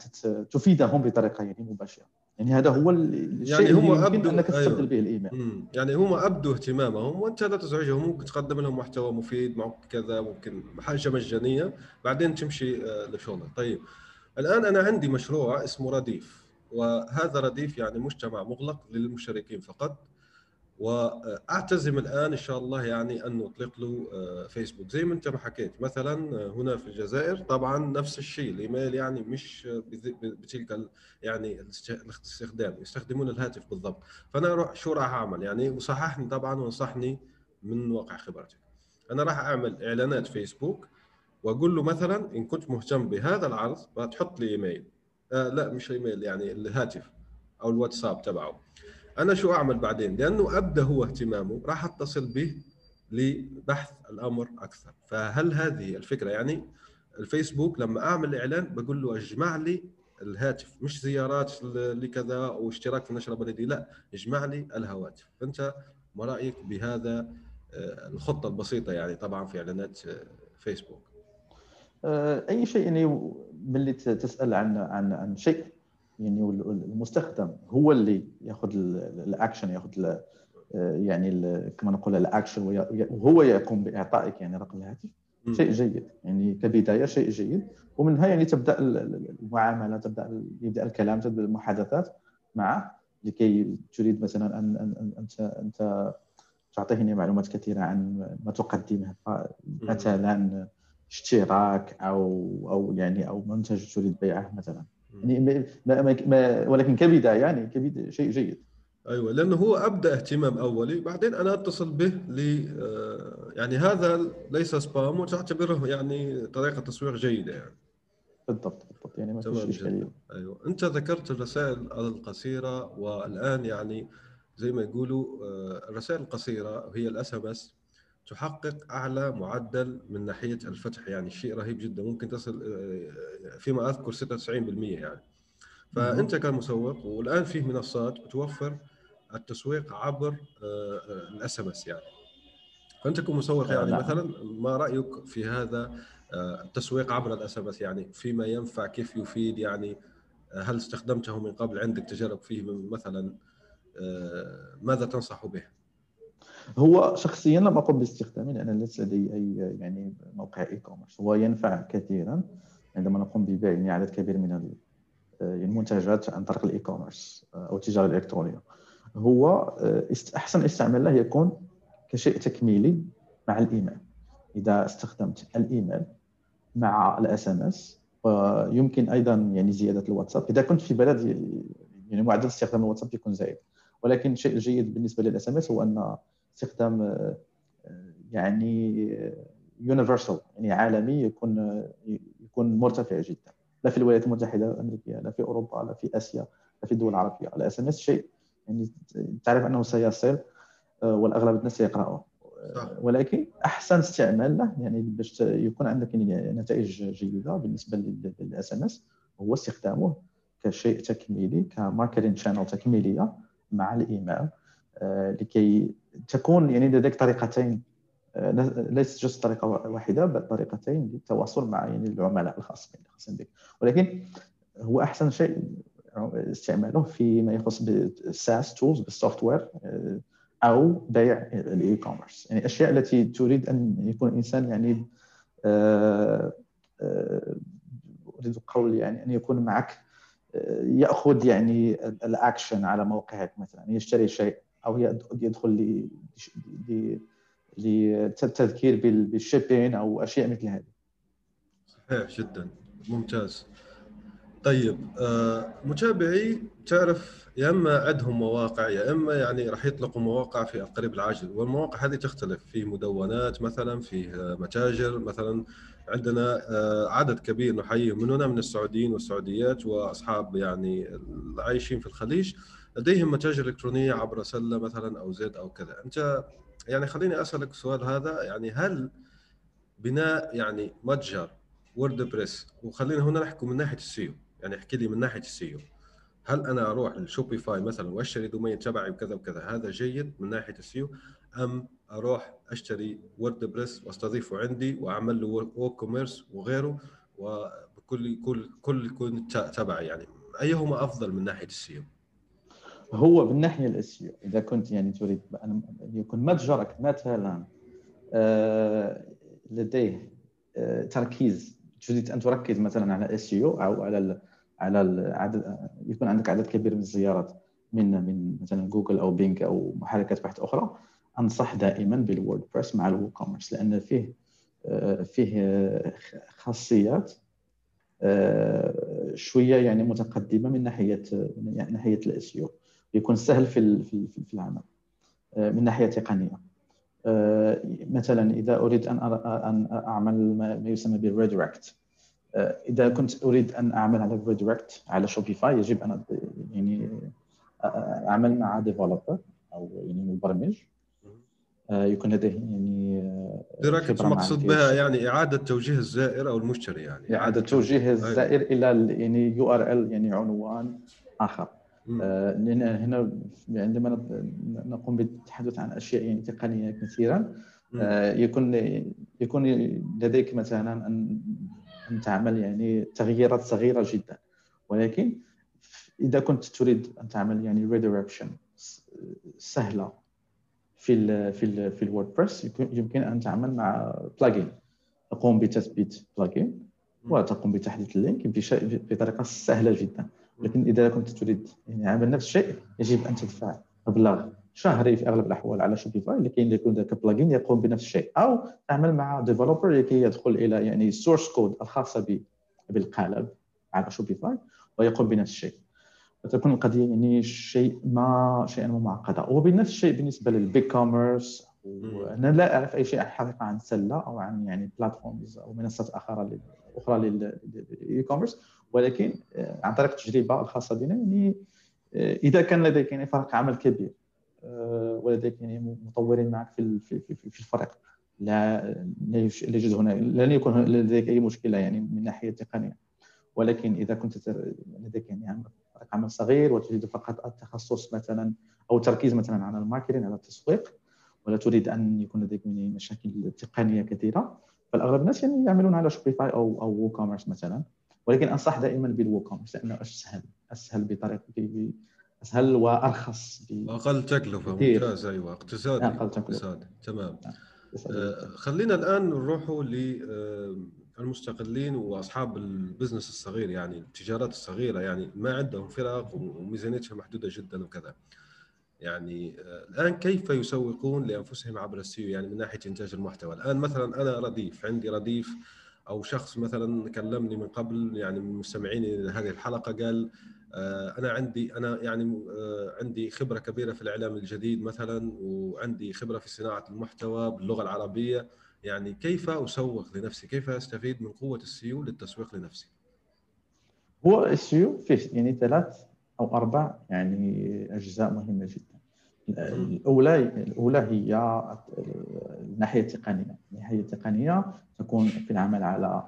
تفيدهم بطريقة يعني مباشرة. يعني هذا هو الشيء يعني هم اللي يمكن انك تستبدل أيوه. به الايميل يعني هم ابدوا اهتمامهم وأنت لا تزعجهم ممكن تقدم لهم محتوى مفيد معك كذا ممكن حاجة مجانية بعدين تمشي آه، لشغلك. طيب. الآن أنا عندي مشروع اسمه رديف وهذا رديف يعني مجتمع مغلق للمشتركين فقط. وأعتزم الآن إن شاء الله يعني أن نطلق له آه، فيسبوك. زي ما أنت ما حكيت مثلا آه، هنا في الجزائر طبعا نفس الشيء الإيميل يعني مش بتلك يعني الاستخدام يستخدمون الهاتف بالضبط. فأنا شو راح أعمل؟ يعني وصححني طبعا وانصحني من واقع خبرتك. أنا راح أعمل إعلانات فيسبوك وأقول له مثلا إن كنت مهتم بهذا العرض تحط لي إيميل. آه لا مش إيميل يعني الهاتف أو الواتساب تبعه. أنا شو أعمل بعدين؟ لأنه أبدأ هو اهتمامه راح أتصل به لبحث الأمر أكثر. فهل هذه الفكرة يعني الفيسبوك لما أعمل إعلان بقول له اجمع لي الهاتف مش زيارات لكذا أو اشتراك في النشره البريديه لا اجمع لي الهواتف. فأنت ما رأيك بهذا آه، الخطة البسيطة يعني طبعا في إعلانات آه، فيسبوك؟ آه، أي شيء يعني ملي تسأل عن عن عن شيء؟ يعني المستخدم هو اللي ياخذ الأكشن ياخذ يعني كما نقول الأكشن وهو يقوم بإعطائك يعني رقم الهاتف. شيء جيد. يعني كبداية شيء جيد. ومنها يعني تبدأ المعاملة تبدأ يبدأ الكلام تبدأ المحادثات معه لكي تريد مثلا أن أن أنت أنت تعطيه معلومات كثيرة عن ما تقدمه مثلا اشتراك أو أو يعني أو منتج تريد بيعه مثلا. يعني ما ما ولكن كبدايه يعني كبدايه شيء جيد. أيوه لأنه هو أبدأ اهتمام أولي بعدين أنا أتصل به ل آه، يعني هذا ليس سبام وتعتبره يعني طريقة تسويق جيدة يعني. بالضبط بالضبط يعني ما فيش إشكالية. أيوه. أنت ذكرت الرسائل القصيرة والآن يعني زي ما يقولوا آه، الرسائل القصيرة هي الأس إم إس. تحقق أعلى معدل من ناحية الفتح يعني شيء رهيب جدا ممكن تصل آه، فيما أذكر 96% يعني. فأنت كمسوق والآن في منصات بتوفر التسويق عبر ال SMS يعني. فأنت كمسوق يعني نعم. مثلا ما رأيك في هذا آه، التسويق عبر ال SMS يعني؟ فيما ينفع كيف يفيد يعني؟ آه، هل استخدمته من قبل؟ عندك تجارب فيه مثلا آه، ماذا تنصح به؟ هو شخصيا لم أقم باستخدامه لأن ليس لدي أي يعني موقع e-commerce هو ينفع كثيرا عندما نقوم ببيع يعني عدد كبير من المنتجات عن طريق ال e-commerce أو التجارة الإلكترونية. هو آه، أحسن استعمال له يكون كشيء تكميلي مع الإيميل. إذا استخدمت الإيميل مع ال SMS ويمكن أيضا يعني زيادة الواتساب. إذا كنت في بلد يعني معدل استخدام الواتساب يكون زايد ولكن شيء جيد بالنسبة لل SMS هو أن استخدام آه، يعني universal يعني عالمي يكون يكون مرتفع جدا. لا في الولايات المتحدة الأمريكية لا في أوروبا لا في آسيا لا في الدول العربية. ال SMS شيء. يعني تعرف أنه سيصل آه، والأغلب الناس سيقرأه آه، ولكن أحسن استعمال له يعني باش يكون عندك يعني نتائج جيدة بالنسبة لل SMS هو استخدامه كشيء تكميلي ك marketing channel تكميلية مع الإيميل آه، لكي تكون يعني لديك طريقتين. ليست just طريقة واحدة بل طريقتين للتواصل مع يعني العملاء الخاصين الخاصين بك. ولكن هو أحسن شيء استعماله فيما يخص بال SaaS tools بال software أو بيع ال e-commerce يعني الأشياء التي تريد أن يكون الإنسان يعني آه، آه، أريد القول يعني أن يكون معك آه، يأخذ يعني الأكشن على موقعك مثلا يشتري شيء. أو يدخل للتذكير بالشيبين أو أشياء مثل هذه. صحيح جدا. ممتاز. طيب آه متابعي تعرف يا إما عندهم مواقع يا إما يعني راح يطلقوا مواقع في القريب العاجل والمواقع هذه تختلف. في مدونات مثلا في متاجر مثلا. عندنا آه عدد كبير نحييهم من هنا من السعوديين والسعوديات وأصحاب يعني العايشين في الخليج. لديهم متاجر إلكترونية عبر سلة مثلا أو زد أو كذا أنت يعني خليني أسألك السؤال هذا يعني هل بناء يعني متجر WordPress وخلينا هنا نحكي من ناحية ال SEO يعني احكي لي من ناحية ال SEO هل أنا أروح لل Shopify مثلا وأشتري domain تبعي وكذا وكذا هذا جيد من ناحية ال SEO أم أروح أشتري WordPress وأستضيفه عندي وأعمل له WooCommerce وغيره وبكل كل كل يكون تبعي يعني أيهما أفضل من ناحية ال SEO؟ هو من ناحية ال SEO إذا كنت يعني تريد ان يكون متجرك مثلا آه، لديه آه، تركيز تريد أن تركز مثلا على ال SEO أو على على العدد يكون عندك عدد كبير من الزيارات من من مثلا جوجل أو Bing أو محركات بحث أخرى. أنصح دائما بال WordPress مع ال WooCommerce لأن فيه فيه خاصيات شوية يعني متقدمة من ناحية من ناحية ال SEO يكون سهل في في العمل. من ناحية تقنية. مثلا إذا أريد أن أن أعمل ما يسمى بال redirect آه، إذا كنت أريد أن أعمل على redirect على Shopify يجب أن يعني أعمل مع developer أو يعني مبرمج. يكون لديه يعني direct مقصود بها يعني إعادة توجيه الزائر أو المشتري يعني. إعادة توجيه أيوة. الزائر إلى يعني URL يعني عنوان آخر. لأن هنا عندما نقوم بالتحدث عن أشياء يعني تقنية كثيرا يكون يكون لديك مثلا ان أن تعمل يعني تغييرات صغيرة جدا. ولكن إذا كنت تريد أن تعمل يعني redirection سهلة في ال في ال في ال WordPress يمكن أن تعمل مع plugin تقوم بتثبيت plugin وتقوم بتحديث ال link بطريقة سهلة جدا. لكن إذا كنت تريد يعني عمل نفس الشيء يجب أن تدفع مبلغ شهري في أغلب الأحوال على Shopify لكي يكون ذاك plugin يقوم بنفس الشيء. أو تعمل مع developer لكي يدخل إلى يعني ال source code الخاصة بالقالب على شوبيفاي ويقوم بنفس الشيء. فتكون القضية يعني شيء ما شيئا معقده وبنفس الشيء بالنسبة لل BigCommerce وأنا لا أعرف أي شيء حقيقه عن سله أو عن يعني platforms أو منصات أخرى أخرى لل e-commerce ولكن آه، عن طريق التجربة الخاصة بنا يعني آه، إذا كان لديك يعني فريق عمل كبير آه، ولديك يعني مطورين معك في في الفريق لا لا يوجد هنا لن يكون لديك أي مشكلة يعني من الناحيه التقنيه ولكن إذا كنت لديك يعني فريق عمل صغير وتريد فقط التخصص مثلا أو التركيز مثلا على ال marketing على التسويق ولا تريد أن يكون لديك يعني مشاكل تقنية كثيرة فالأغلب الناس يعني يعملون على شوبيفاي أو WooCommerce مثلا. ولكن أنصح دائما بال WooCommerce لأنه أسهل أسهل بطريقه أسهل وأرخص أقل تكلفة ممتاز أيوه. اقتصادي أقل تكلفة. اقتصادي. تمام. آه خلينا الآن نروحوا للمستقلين وأصحاب ال business الصغير يعني التجارات الصغيرة يعني ما عندهم فرق وميزانيتها محدودة جدا وكذا. يعني آه، الآن كيف يسوقون لأنفسهم عبر ال SEO يعني من ناحية إنتاج المحتوى. الآن مثلا أنا رديف عندي رديف أو شخص مثلا كلمني من قبل يعني من مستمعين هذه الحلقة قال آه، أنا عندي أنا يعني آه، عندي خبرة كبيرة في الإعلام الجديد مثلا وعندي خبرة في صناعة المحتوى باللغة العربية. يعني كيف أسوق لنفسي؟ كيف أستفيد من قوة السيو للتسويق لنفسي؟ هو السيو فيه يعني ثلاث أو أربع يعني أجزاء مهمة جدا. الاولى الاولى هي الناحية التقنية. الناحية التقنية تكون في العمل على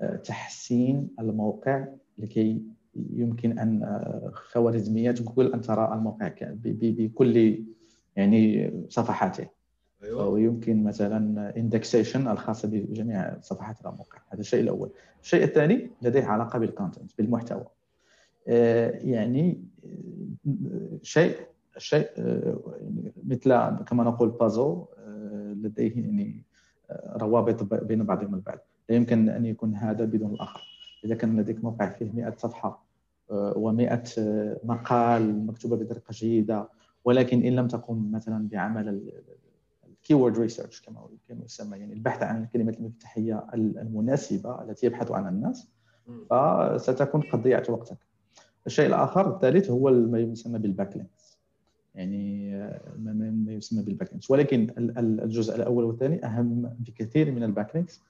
آه، تحسين الموقع لكي يمكن أن آه، خوارزميات جوجل أن ترى الموقع بكل يعني صفحاته. أيوة. ويمكن مثلا indexation الخاصة بجميع صفحات الموقع. هذا الشيء الأول. الشيء الثاني لديه علاقة بال content بالمحتوى. آه، يعني شيء شيء مثل كما نقول بازو لديه يعني روابط بين بعضهم البعض لا يمكن أن يكون هذا بدون الآخر. إذا كان لديك موقع فيه 100 صفحة و100 مقال مكتوبة بطريقة جيدة ولكن إن لم تقم مثلا بعمل ال keyword research كما يسمى يعني البحث عن الكلمات المفتاحية المناسبة التي يبحث عنها الناس فستكون قد ضيعت وقتك. الشيء الآخر الثالث هو ما يسمى بال backlinks يعني ما يسمى بال backlinks ولكن الجزء الأول والثاني أهم بكثير من ال backlinks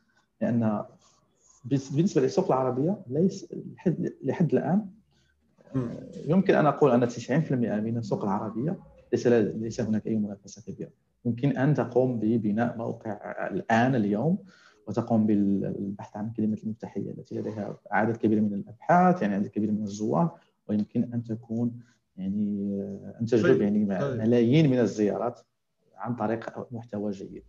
لأن بالنسبة للسوق العربية ليس لحد الآن يمكن أن أقول أن 90% من السوق العربية ليس ليس هناك أي منافسة كبيرة. يمكن أن تقوم ببناء موقع الآن اليوم وتقوم بالبحث عن الكلمات المفتاحية التي لديها عدد كبير من الأبحاث يعني عدد كبير من الزوار ويمكن أن تكون يعني أن تجلب طيب، يعني طيب. ملايين من الزيارات عن طريق محتوى جيد.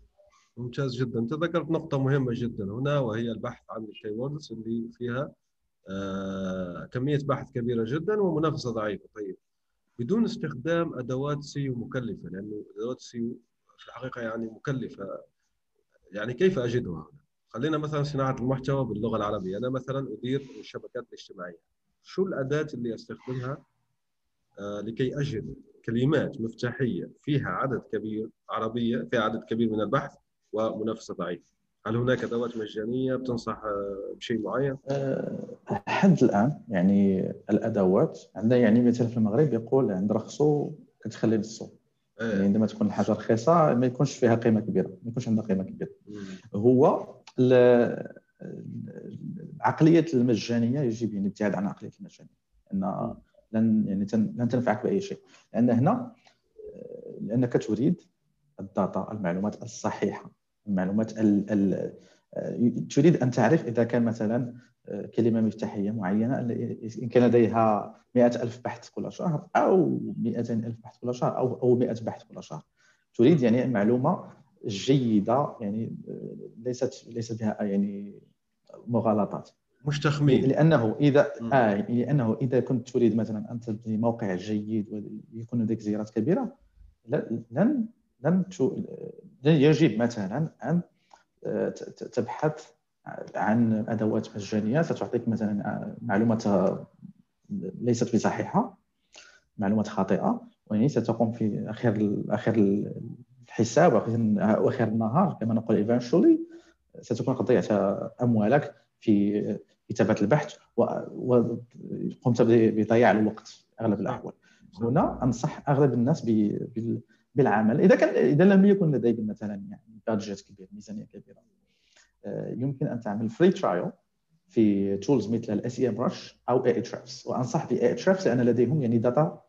ممتاز جدا أنت ذكرت نقطة مهمة جدا هنا وهي البحث عن ال keywords اللي فيها آه كمية بحث كبيرة جدا ومنافسة ضعيفة طيب بدون استخدام أدوات SEO مكلفة لأنه أدوات SEO في الحقيقة يعني مكلفة يعني كيف أجدها هنا؟ خلينا مثلا صناعة المحتوى باللغة العربية أنا مثلا أدير الشبكات الاجتماعيه شو الأداة اللي أستخدمها آه لكي أجد كلمات مفتاحية فيها عدد كبير عربية فيها عدد كبير من البحث ومنافسة ضعيفة هل هناك أدوات مجانية بتنصح آه، بشيء معين؟ لحد أه الآن يعني الأدوات عندنا يعني مثلا في المغرب يقول عند رخصو كتخلي إيه. يعني عندما تكون الحاجة رخيصة ما يكونش فيها قيمة كبيرة ما يكونش عندها قيمة كبيرة هو العقلية المجانية يجب يعني الابتعاد عن عقلية المجانية ان لن يعني لن تنفعك بأي شيء. لأن هنا لأنك تريد الداتا المعلومات الصحيحة المعلومات ال ال تريد أن تعرف إذا كان مثلا كلمة مفتاحية معينة ان كان لديها مئة ألف بحث كل شهر أو 200 ألف بحث كل شهر أو أو 100 بحث كل شهر. تريد يعني معلومه جيدة يعني ليست ليست بها يعني مغالطات. مش تخمين. لأنه اذا آه لأنه إذا كنت تريد مثلا أن تبني موقع جيد ويكون لديك زيارات كبيرة لن لن لن يجب مثلا أن آه، تبحث عن أدوات مجانية. ستعطيك مثلا آه، معلومات آه، ليست بصحيحة معلومات خاطئة ويعني ستقوم في آخر آخر الحساب وآخر النهار. كما نقول eventually ستكون قد ضيعت أموالك في كتابة البحث وقمت بضياع الوقت أغلب الأحوال. هنا أنصح أغلب الناس بالعمل. إذا كان إذا لم يكن لديك مثلا يعني budget كبير ميزانية كبيرة آه، يمكن أن تعمل free trial في tools مثل ال SEMrush أو اي اتش وأنصح باي اتش لأن لديهم يعني data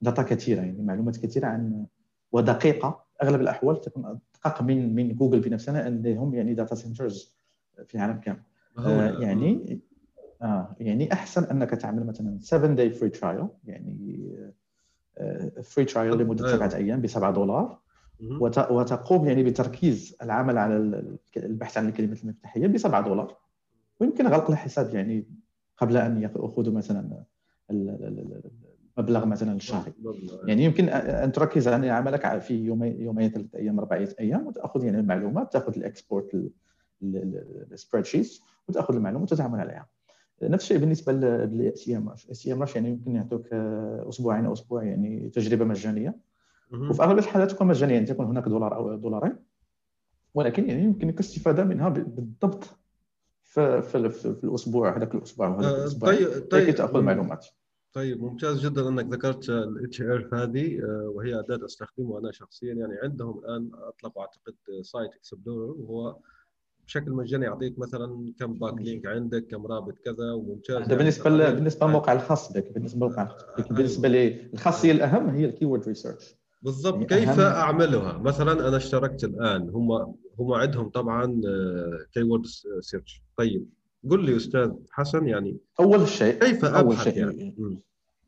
data كثيرة يعني معلومات كثيرة عن ودقيقة. أغلب الأحوال تكون أدقق من من جوجل بنفسها لديهم يعني data centers في العالم كامل. آه يعني آه يعني أحسن أنك تعمل مثلا 7 day free trial يعني free آه، trial لمدة أيوه. سبعة أيام ب 7 دولار وتقوم يعني بتركيز العمل على البحث عن الكلمات المفتاحية ب 7 دولار. ويمكن غلق الحساب يعني قبل أن ياخذوا مثلا المبلغ مثلا الشهري. يعني يمكن أن تركز على عملك في يومين يومين ثلاث أيام أربعة أيام وتأخذ يعني المعلومات تأخذ ال export ال spreadsheet وتأخذ المعلومات وتعمل عليها. نفس الشيء بالنسبة لل SEMrush ال SEMrush يعني يمكن يعطوك أسبوعين أو أسبوع يعني تجربة مجانية. وفي أغلب الحالات تكون مجانية يعني تكون هناك دولار أو دولارين. ولكن يعني يمكنك الاستفادة منها بالضبط في, في, في, في الأسبوع هذاك الأسبوع وهذاك آه، الأسبوع. طيب طيب. تأخذ معلومات. طيب ممتاز جدا أنك ذكرت الاتش ار هذه آه، وهي أداة أستخدمها أنا شخصيا. يعني عندهم الآن اطلقوا أعتقد Site Explorer وهو بشكل مجاني يعطيك مثلا كم backlink عندك كم رابط كذا وممتاز. هذا بالنسبة يعني بالنسبة للموقع الخاص بك بالنسبة للموقع بك. آه، بالنسبة للخاصيه الأهم هي ال keyword research بالضبط. يعني كيف أهم... أعملها؟ مثلا أنا اشتركت الآن هم هم عندهم طبعا keyword search طيب قل لي أستاذ حسن يعني أول شيء كيف أول شيء يعني؟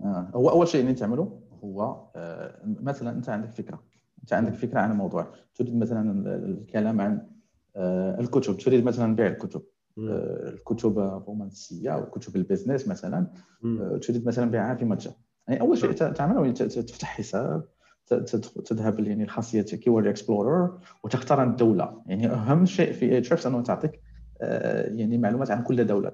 آه. هو أول شيء اللي تعمله هو آه مثلا أنت عندك فكرة. أنت عندك فكرة عن الموضوع. تريد مثلا الكلام عن آه الكتب. تريد مثلا بيع الكتب. آه الكتب الرومانسية أو كتب ال business مثلا. آه تريد مثلا بيعها في متجر. يعني أول شيء تعمله تفتح حساب تذهب يعني الخاصيه Keyword Explorer وتختار الدولة يعني أهم شيء في اتش أنه تعطيك آه، يعني معلومات عن كل دولة.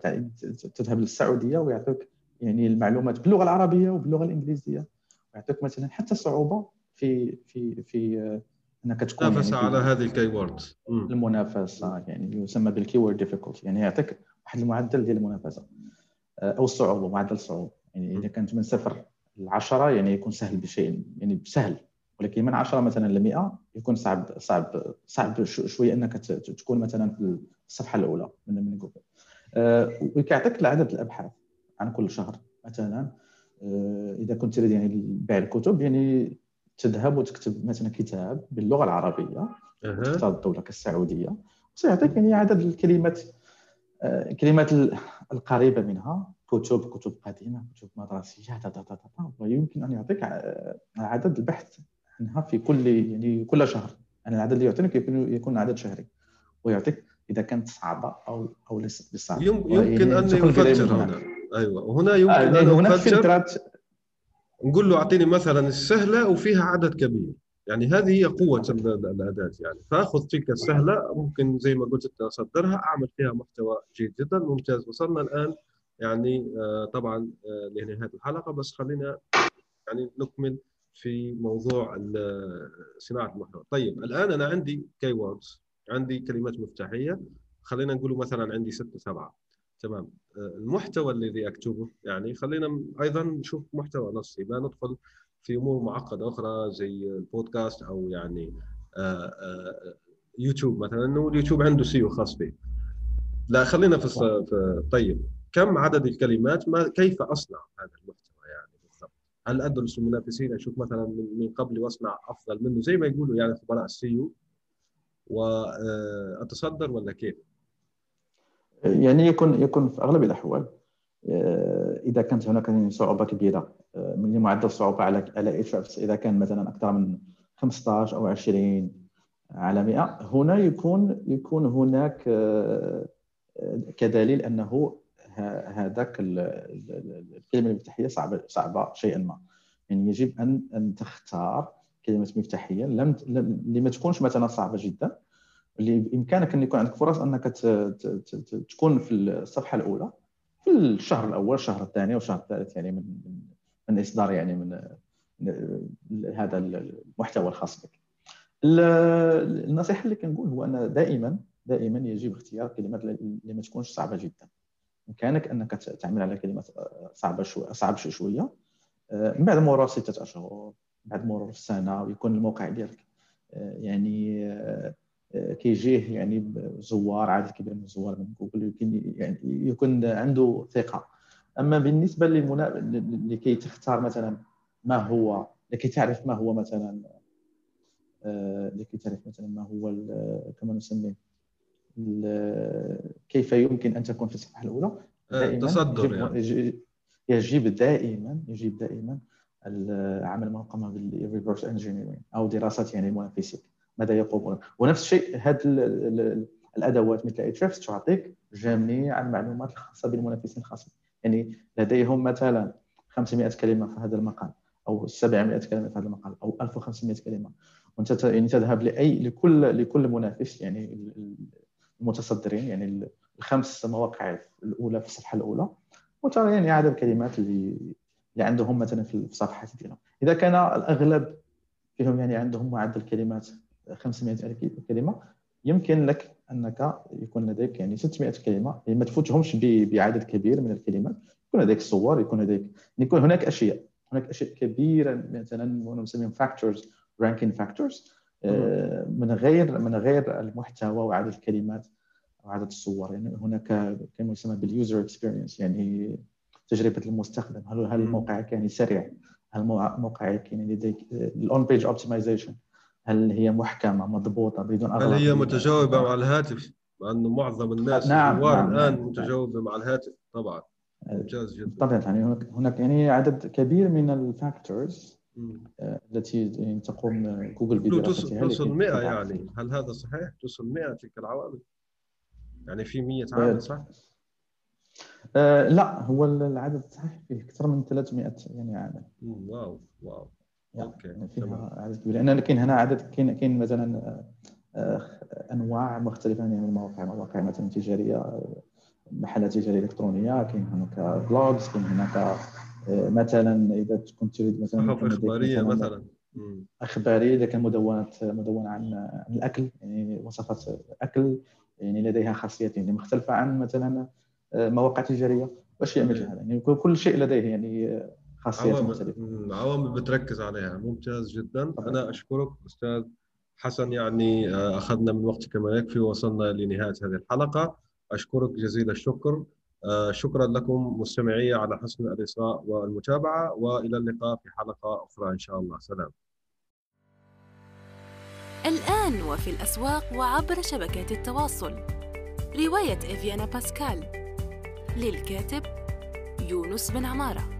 تذهب للسعودية ويعطيك يعني المعلومات باللغة العربية وباللغة الإنجليزية. ويعطيك مثلا حتى صعوبة في في في آه، انك تكون منافسه يعني على هذه ال keywords المنافسة يعني يسمى بال keyword difficulty يعني يعطيك واحد المعدل ديال المنافسة آه، أو الصعوبة معدل الصعوبة. يعني إذا كانت من صفر ل 10 يعني يكون سهل بشيء يعني سهل. ولكن من 10 مثلا ل 100 يكون صعب صعب صعب شوية إنك تكون مثلا في الصفحة الأولى من من جوجل أه وكيعطيك عدد الأبحاث عن كل شهر مثلا. أه إذا كنت تريد يعني بيع الكتب يعني تذهب وتكتب مثلا كتاب باللغة العربية تختار الدولة كالسعودية وسيعطيك يعني عدد الكلمات الكلمات أه، القريبة منها كتب كتب قديمة كتب مدرسية ويمكن أن يعطيك عدد البحث عنها في كل يعني كل شهر يعني العدد اللي يعطيك يكون يكون عدد شهري ويعطيك إذا كانت صعبة أو أو ليست بصعبة. يمكن أن يفلتر هنا. أيوه. وهنا يمكن آه أن هناك فلترات نقول له أعطيني مثلا السهلة وفيها عدد كبير. يعني هذه هي قوة الأداة يعني. فأخذ تلك السهلة ممكن زي ما قلت أصدرها أعمل فيها محتوى جيد جدا ممتاز. وصلنا الآن يعني آه، طبعا آه، لنهاية الحلقة. بس خلينا يعني نكمل في موضوع صناعة المحتوى. طيب الآن أنا عندي key عندي كلمات مفتاحية. خلينا نقول مثلا عندي ستة سبعة. تمام. آه، المحتوى الذي أكتبه يعني خلينا أيضا نشوف محتوى نصي. ما ندخل في أمور معقدة أخرى زي البودكاست أو يعني يوتيوب مثلا. انه اليوتيوب عنده SEO خاص به لا خلينا في طيب. كم عدد الكلمات؟ ما كيف أصنع هذا المحتوى يعني بالضبط؟ هل أدرس المنافسين؟ أشوف مثلا من قبلي وأصنع أفضل منه؟ زي ما يقولوا يعني خبراء السيو. واتصدر ولا كيف؟ يعني يكون يكون في أغلب الأحوال آه، إذا كانت هناك صعوبة كبيرة آه، من معدل الصعوبه على على اتش إذا كان مثلا أكثر من 15 أو 20 على 100 هنا يكون يكون هناك آه، كدليل أنه هذاك الكلمة المفتاحية صعبه صعبة شيئا ما. يعني يجب ان أن تختار كلمة مفتاحية لم اللي ما تكونش مثلا صعبة جدا اللي بإمكانك أن يكون عندك فرص أنك تكون في الصفحة الأولى في الشهر الأول الشهر الثاني والشهر الثالث يعني من من إصدار يعني من هذا المحتوى الخاص بك. النصيحة اللي كنقول هو أن دائما دائما يجب اختيار كلمات اللي ما تكونش صعبة جدا. بامكانك أنك تعمل على كلمات صعبة شوية صعب شوية. من بعد مرور ستة أشهر بعد مرور السنة ويكون الموقع ديالك يعني كيجيه يعني زوار عدد كبير من الزوار من جوجل يمكن يعني يكون عنده ثقة. أما بالنسبة للمنا... لكي تختار مثلا ما هو لكي تعرف ما هو مثلا لكي تعرف مثلا ما هو كما نسميه كيف يمكن أن تكون في الصفحة الأولى؟ دائما تصدر يعني. يجب دائما يجب دائما العمل ما قام بال reverse engineering أو دراسة يعني المنافسين ماذا يقومون ونفس الشيء هذه الأدوات مثل ايتريفس تعطيك جميع المعلومات الخاصة بالمنافسين الخاصين. يعني لديهم مثلا 500 كلمة في هذا المقال أو 700 كلمة في هذا المقال أو 1500 كلمة. وأنت يعني تذهب لأي لكل لكل منافس يعني المتصدرين يعني الخمس مواقع الأولى في الصفحة الأولى. وترى يعني عدد الكلمات اللي اللي عندهم مثلا في الصفحات ديالهم إذا كان الأغلب فيهم يعني عندهم معدل كلمات 500 ألف كلمة. يمكن لك أنك يكون لديك يعني 600 كلمة. يعني ما تفوتهمش بعدد كبير من الكلمات. يكون لديك صور يكون لديك يكون هناك أشياء. هناك أشياء كبيرة مثلا نسميهم factors ranking factors من غير من غير المحتوى وعدد الكلمات وعدد الصور. يعني هناك كما يسمى بال user experience يعني تجربة المستخدم. هل هل موقعك يعني سريع؟ هل موقعك يعني لديك ال on-page optimization هل هي محكمة مضبوطة بدون هل هي متجاوبة مع الهاتف؟ مع انه معظم الناس نعم, نعم الآن نعم. متجاوبة مع الهاتف طبعا. ممتاز جدا. طبعا يعني هناك هناك يعني عدد كبير من ال factors آه، التي يعني تقوم جوجل بدراستها توصل 100 يعني. هل هذا صحيح؟ توصل 100 تلك العوامل يعني في 100 عامل صح؟ آه لا هو العدد صحيح فيه أكثر من 300 يعني عامل. wow wow. okay يعني فيها عدد كبير. لأن كاين هنا عدد كاين كاين مثلا آه، آه، أنواع مختلفة من المواقع مواقع مثلا تجارية محلات تجارية إلكترونية كاين هناك blogs كاين هناك آه، مثلا إذا كنت تريد مثلا إخبارية مثلا أخبارية إذا كان مدونات مدونة عن عن الأكل يعني وصفات الاكل يعني لديها خاصيات يعني مختلفة عن مثلا مواقع تجارية وأشياء مثل هذا. يعني كل شيء لديه يعني خاصيات عوامل مختلفة. عوامل بتركز عليها. ممتاز جدا. أنا أشكرك أستاذ حسن. يعني آه، أخذنا من وقتك ما يكفي ووصلنا لنهاية هذه الحلقة. أشكرك جزيل الشكر. آه، شكرا لكم مستمعي على حسن الإصغاء والمتابعة وإلى اللقاء في حلقة أخرى إن شاء الله. سلام. الآن وفي الأسواق وعبر شبكات التواصل. رواية إفيانا باسكال للكاتب يونس بن عمارة.